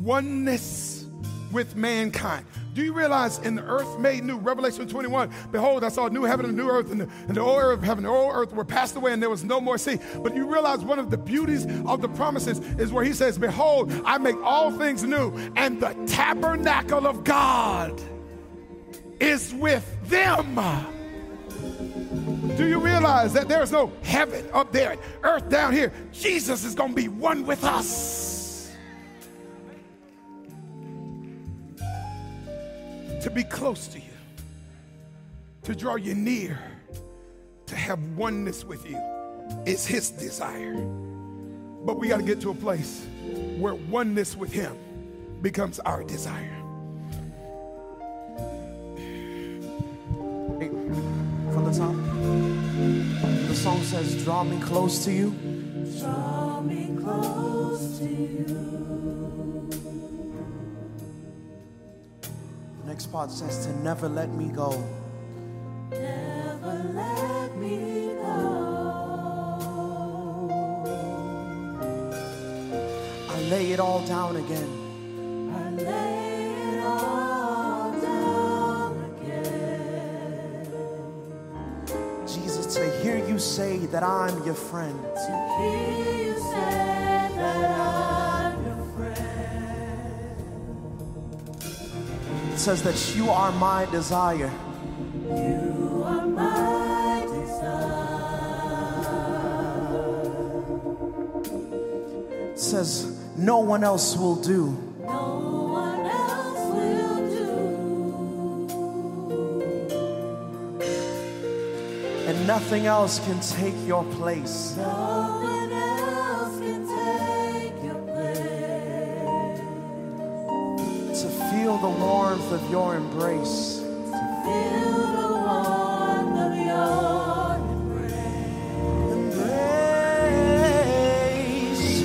Oneness with mankind. Do you realize in the earth made new, Revelation 21, behold, I saw a new heaven and a new earth, and the, and the old earth, heaven and the old earth were passed away, and there was no more sea. But you realize one of the beauties of the promises is where he says, Behold, I make all things new, and the tabernacle of God is with them. Do you realize that there's no heaven up there, earth down here? Jesus is going to be one with us. To be close to you, to draw you near, to have oneness with you is his desire. But we got to get to a place where oneness with him becomes our desire. From the top, the song says, Draw me close to you. Draw me close to you. Next part says to never let me go. Never let me go. I lay it all down again. I lay it all down again. Jesus, to hear you say that I'm your friend. To hear you say that I'm says that you are my desire. You are my desire. Says no one else will do. Nothing else can take your place. No warmth of your embrace.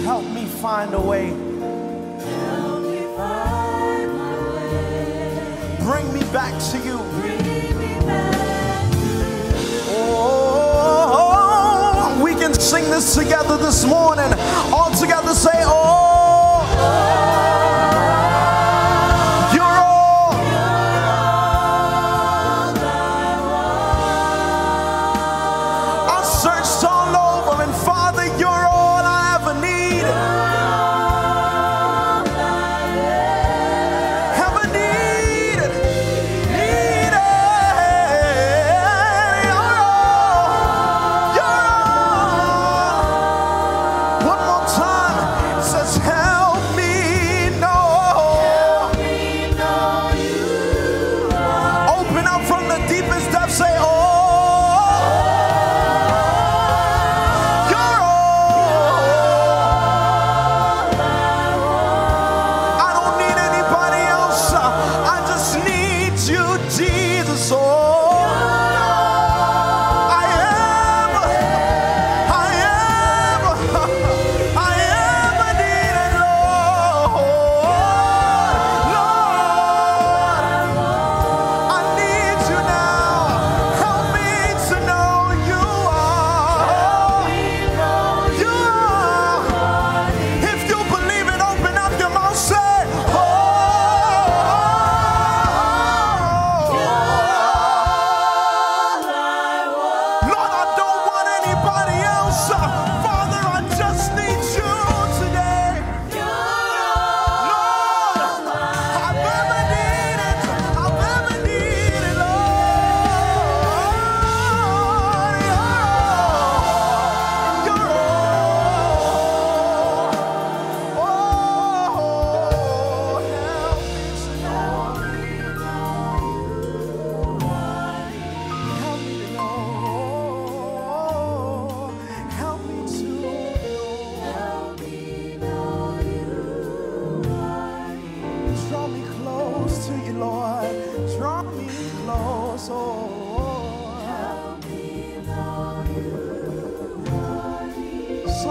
Help me find a way. Help me find my way. Bring me back to you. Back to you. Oh, we can sing this together this morning. All together say, oh. Some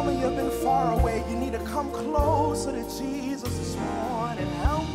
of you have been far away. You need to come closer to Jesus this morning. Help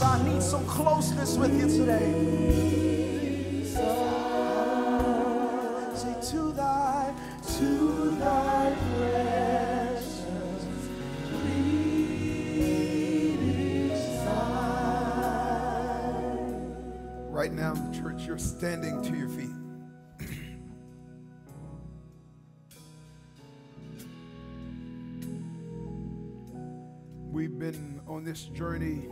Father, I need some closeness with you today. Say to thy, to thy bleeding. Right now, church, you're standing to your feet. We've been on this journey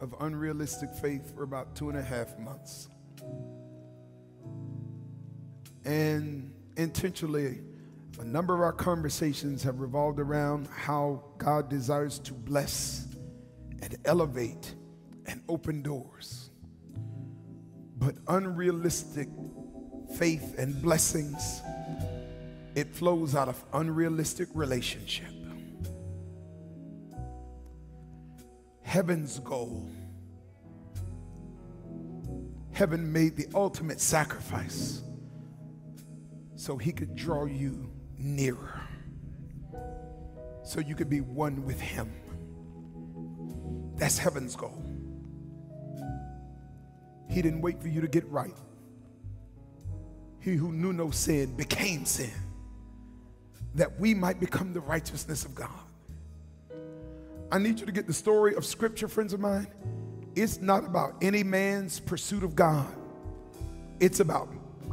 of unrealistic faith for about two and a half months. And intentionally, a number of our conversations have revolved around how God desires to bless and elevate and open doors. But unrealistic faith and blessings, it flows out of unrealistic relationship. Heaven's goal. Heaven made the ultimate sacrifice so he could draw you nearer, so you could be one with him. That's heaven's goal. He didn't wait for you to get right. He who knew no sin became sin, that we might become the righteousness of God. I need you to get the story of Scripture, friends of mine. It's not about any man's pursuit of God, it's about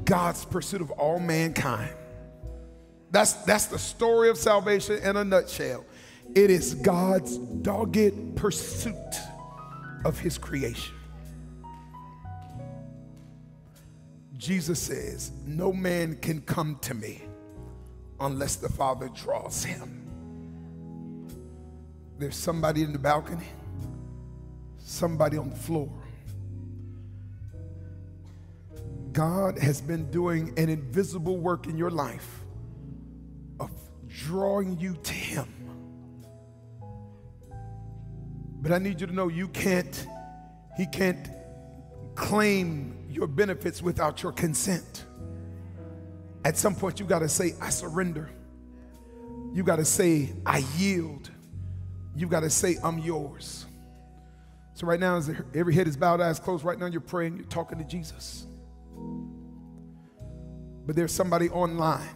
God's pursuit of all mankind. That's, that's the story of salvation in a nutshell. It is God's dogged pursuit of his creation. Jesus says, No man can come to me unless the Father draws him. There's somebody in the balcony, somebody on the floor. God has been doing an invisible work in your life of drawing you to Him. But I need you to know you can't, He can't claim your benefits without your consent. At some point, you got to say, I surrender. You got to say, I yield. You got to say, I'm yours. So, right now, as every head is bowed, eyes closed, right now you're praying, you're talking to Jesus. But there's somebody online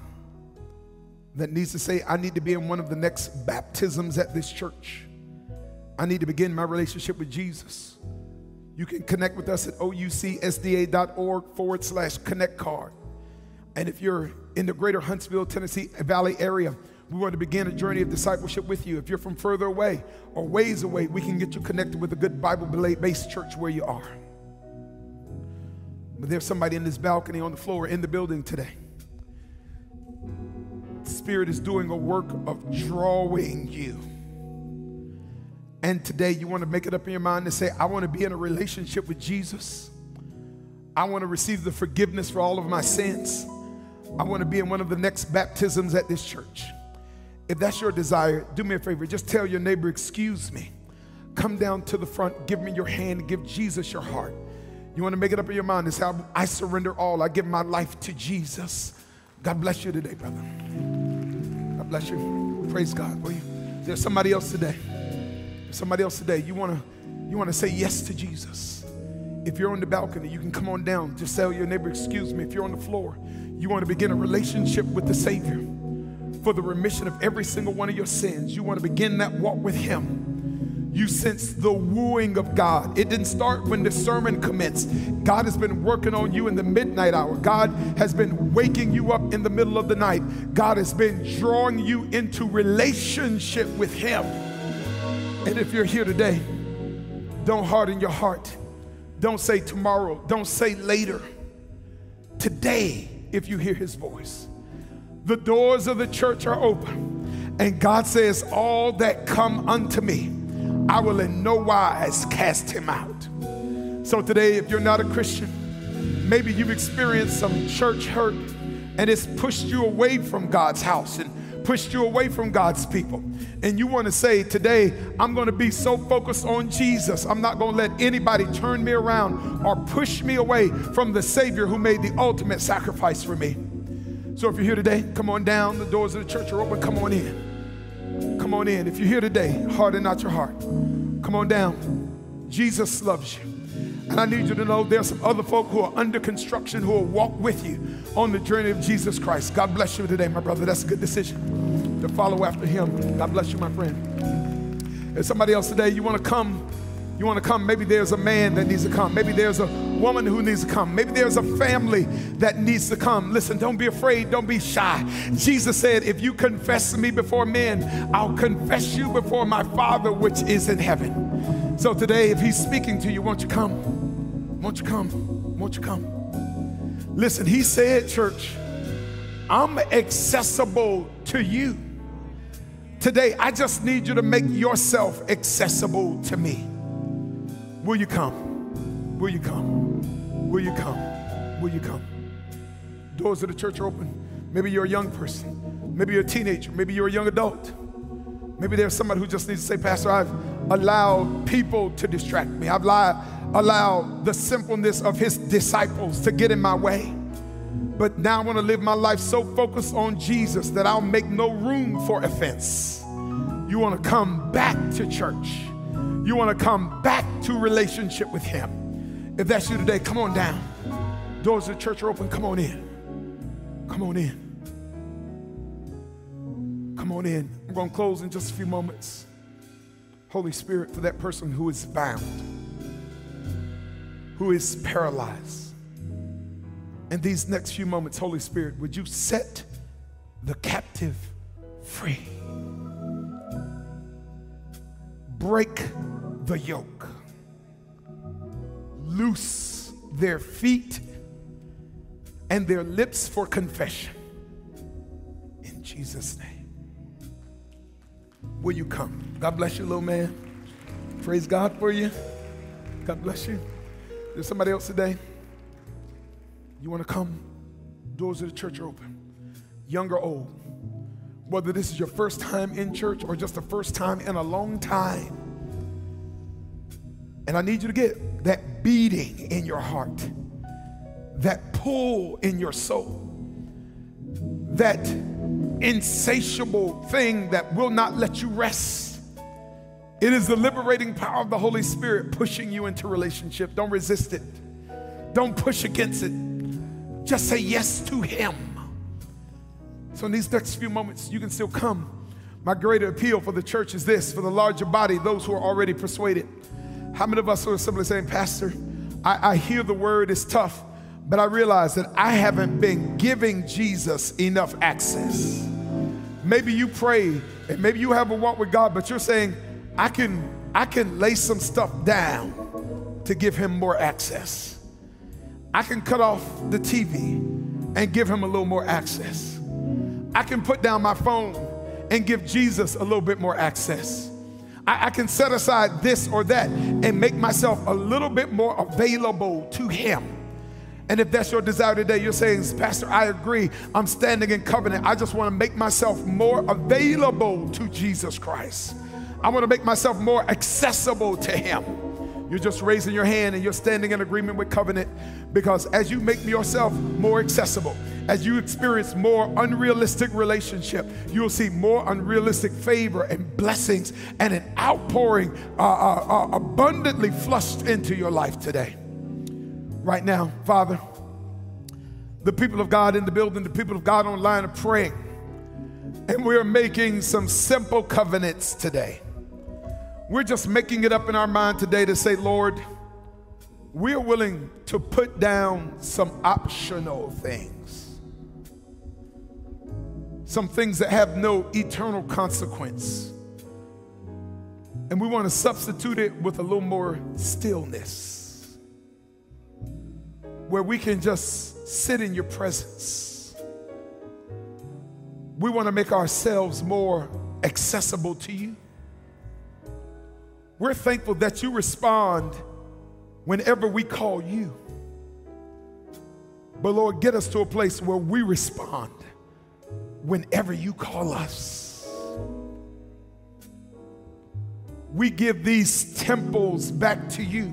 that needs to say, I need to be in one of the next baptisms at this church. I need to begin my relationship with Jesus. You can connect with us at oucsda.org forward slash connect card. And if you're in the greater Huntsville, Tennessee Valley area, we want to begin a journey of discipleship with you. If you're from further away or ways away, we can get you connected with a good Bible based church where you are. But there's somebody in this balcony on the floor in the building today. Spirit is doing a work of drawing you. And today you want to make it up in your mind to say, I want to be in a relationship with Jesus. I want to receive the forgiveness for all of my sins. I want to be in one of the next baptisms at this church. If that's your desire, do me a favor. Just tell your neighbor, excuse me. Come down to the front, give me your hand, give Jesus your heart. You want to make it up in your mind and say, I surrender all. I give my life to Jesus. God bless you today, brother. God bless you. Praise God for you. There's somebody else today. There's somebody else today. You want to you want to say yes to Jesus. If you're on the balcony, you can come on down. Just tell your neighbor, excuse me. If you're on the floor, you want to begin a relationship with the Savior for the remission of every single one of your sins. You want to begin that walk with Him. You sense the wooing of God. It didn't start when the sermon commenced. God has been working on you in the midnight hour. God has been waking you up in the middle of the night. God has been drawing you into relationship with Him. And if you're here today, don't harden your heart. Don't say tomorrow. Don't say later. Today, if you hear His voice the doors of the church are open. And God says, All that come unto me, I will in no wise cast him out. So today, if you're not a Christian, maybe you've experienced some church hurt and it's pushed you away from God's house and pushed you away from God's people. And you want to say, Today, I'm going to be so focused on Jesus, I'm not going to let anybody turn me around or push me away from the Savior who made the ultimate sacrifice for me. So if you're here today, come on down. The doors of the church are open. Come on in. Come on in. If you're here today, harden not your heart. Come on down. Jesus loves you. And I need you to know there's some other folk who are under construction who will walk with you on the journey of Jesus Christ. God bless you today, my brother. That's a good decision to follow after him. God bless you, my friend. There's somebody else today, you want to come you want to come, maybe there's a man that needs to come. Maybe there's a woman who needs to come. Maybe there's a family that needs to come. Listen, don't be afraid, don't be shy. Jesus said, If you confess me before men, I'll confess you before my Father which is in heaven. So today, if He's speaking to you, won't you come? Won't you come? Won't you come? Listen, He said, church, I'm accessible to you. Today, I just need you to make yourself accessible to me. Will you come? Will you come? Will you come? Will you come? Doors of the church are open. Maybe you're a young person. Maybe you're a teenager. Maybe you're a young adult. Maybe there's somebody who just needs to say, Pastor, I've allowed people to distract me. I've allowed the simpleness of his disciples to get in my way. But now I want to live my life so focused on Jesus that I'll make no room for offense. You want to come back to church you want to come back to relationship with Him. If that's you today, come on down. Doors of the church are open. Come on in. Come on in. Come on in. I'm going to close in just a few moments. Holy Spirit, for that person who is bound, who is paralyzed. In these next few moments, Holy Spirit, would you set the captive free? Break the yoke, loose their feet and their lips for confession. In Jesus' name. Will you come? God bless you, little man. Praise God for you. God bless you. There's somebody else today. You want to come? Doors of the church are open. Young or old whether this is your first time in church or just the first time in a long time. And I need you to get that beating in your heart, that pull in your soul, that insatiable thing that will not let you rest. It is the liberating power of the Holy Spirit pushing you into relationship. Don't resist it. Don't push against it. Just say yes to Him. So, in these next few moments, you can still come. My greater appeal for the church is this for the larger body, those who are already persuaded. How many of us are simply saying, Pastor, I, I hear the word, it's tough, but I realize that I haven't been giving Jesus enough access. Maybe you pray and maybe you have a walk with God, but you're saying, I can, I can lay some stuff down to give him more access. I can cut off the TV and give him a little more access. I can put down my phone and give Jesus a little bit more access. I, I, can set aside this or that and make myself a little bit more available to him. And if that's your desire today, you're saying, Pastor, I agree. I'm standing in covenant. I just want to make myself more available to Jesus Christ. I want to make myself more accessible to him. You're just raising your hand and you're standing in agreement with covenant because as you make yourself more accessible, as you experience more unrealistic relationship, you'll see more unrealistic favor and blessings and an outpouring uh, uh, uh, abundantly flushed into your life today. Right now, Father, the people of God in the building, the people of God online are praying, and we're making some simple covenants today. We're just making it up in our mind today to say, Lord, we're willing to put down some optional things, some things that have no eternal consequence. And we want to substitute it with a little more stillness, where we can just sit in your presence. We want to make ourselves more accessible to you. We're thankful that you respond whenever we call you. But Lord, get us to a place where we respond whenever you call us. We give these temples back to you.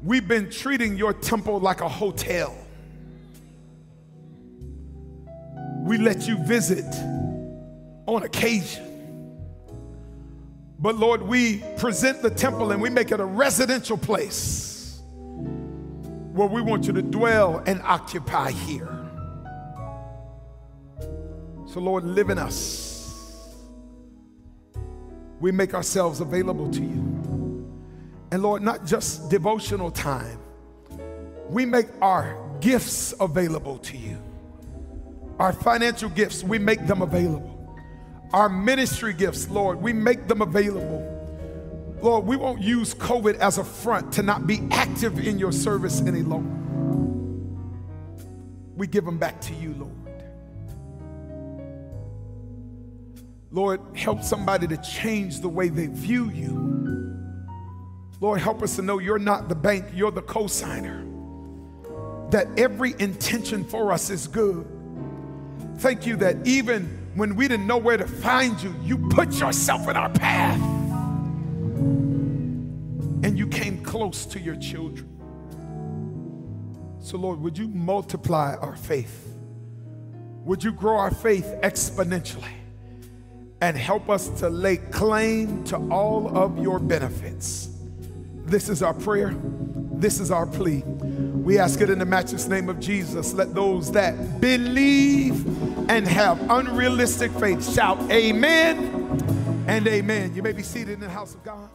We've been treating your temple like a hotel. We let you visit on occasion. But Lord, we present the temple and we make it a residential place where we want you to dwell and occupy here. So, Lord, live in us. We make ourselves available to you. And Lord, not just devotional time, we make our gifts available to you. Our financial gifts, we make them available. Our ministry gifts, Lord, we make them available. Lord, we won't use COVID as a front to not be active in your service any longer. We give them back to you, Lord. Lord, help somebody to change the way they view you. Lord, help us to know you're not the bank, you're the cosigner. That every intention for us is good. Thank you that even when we didn't know where to find you, you put yourself in our path. And you came close to your children. So, Lord, would you multiply our faith? Would you grow our faith exponentially and help us to lay claim to all of your benefits? This is our prayer. This is our plea. We ask it in the matchless name of Jesus. Let those that believe and have unrealistic faith shout amen and amen. You may be seated in the house of God.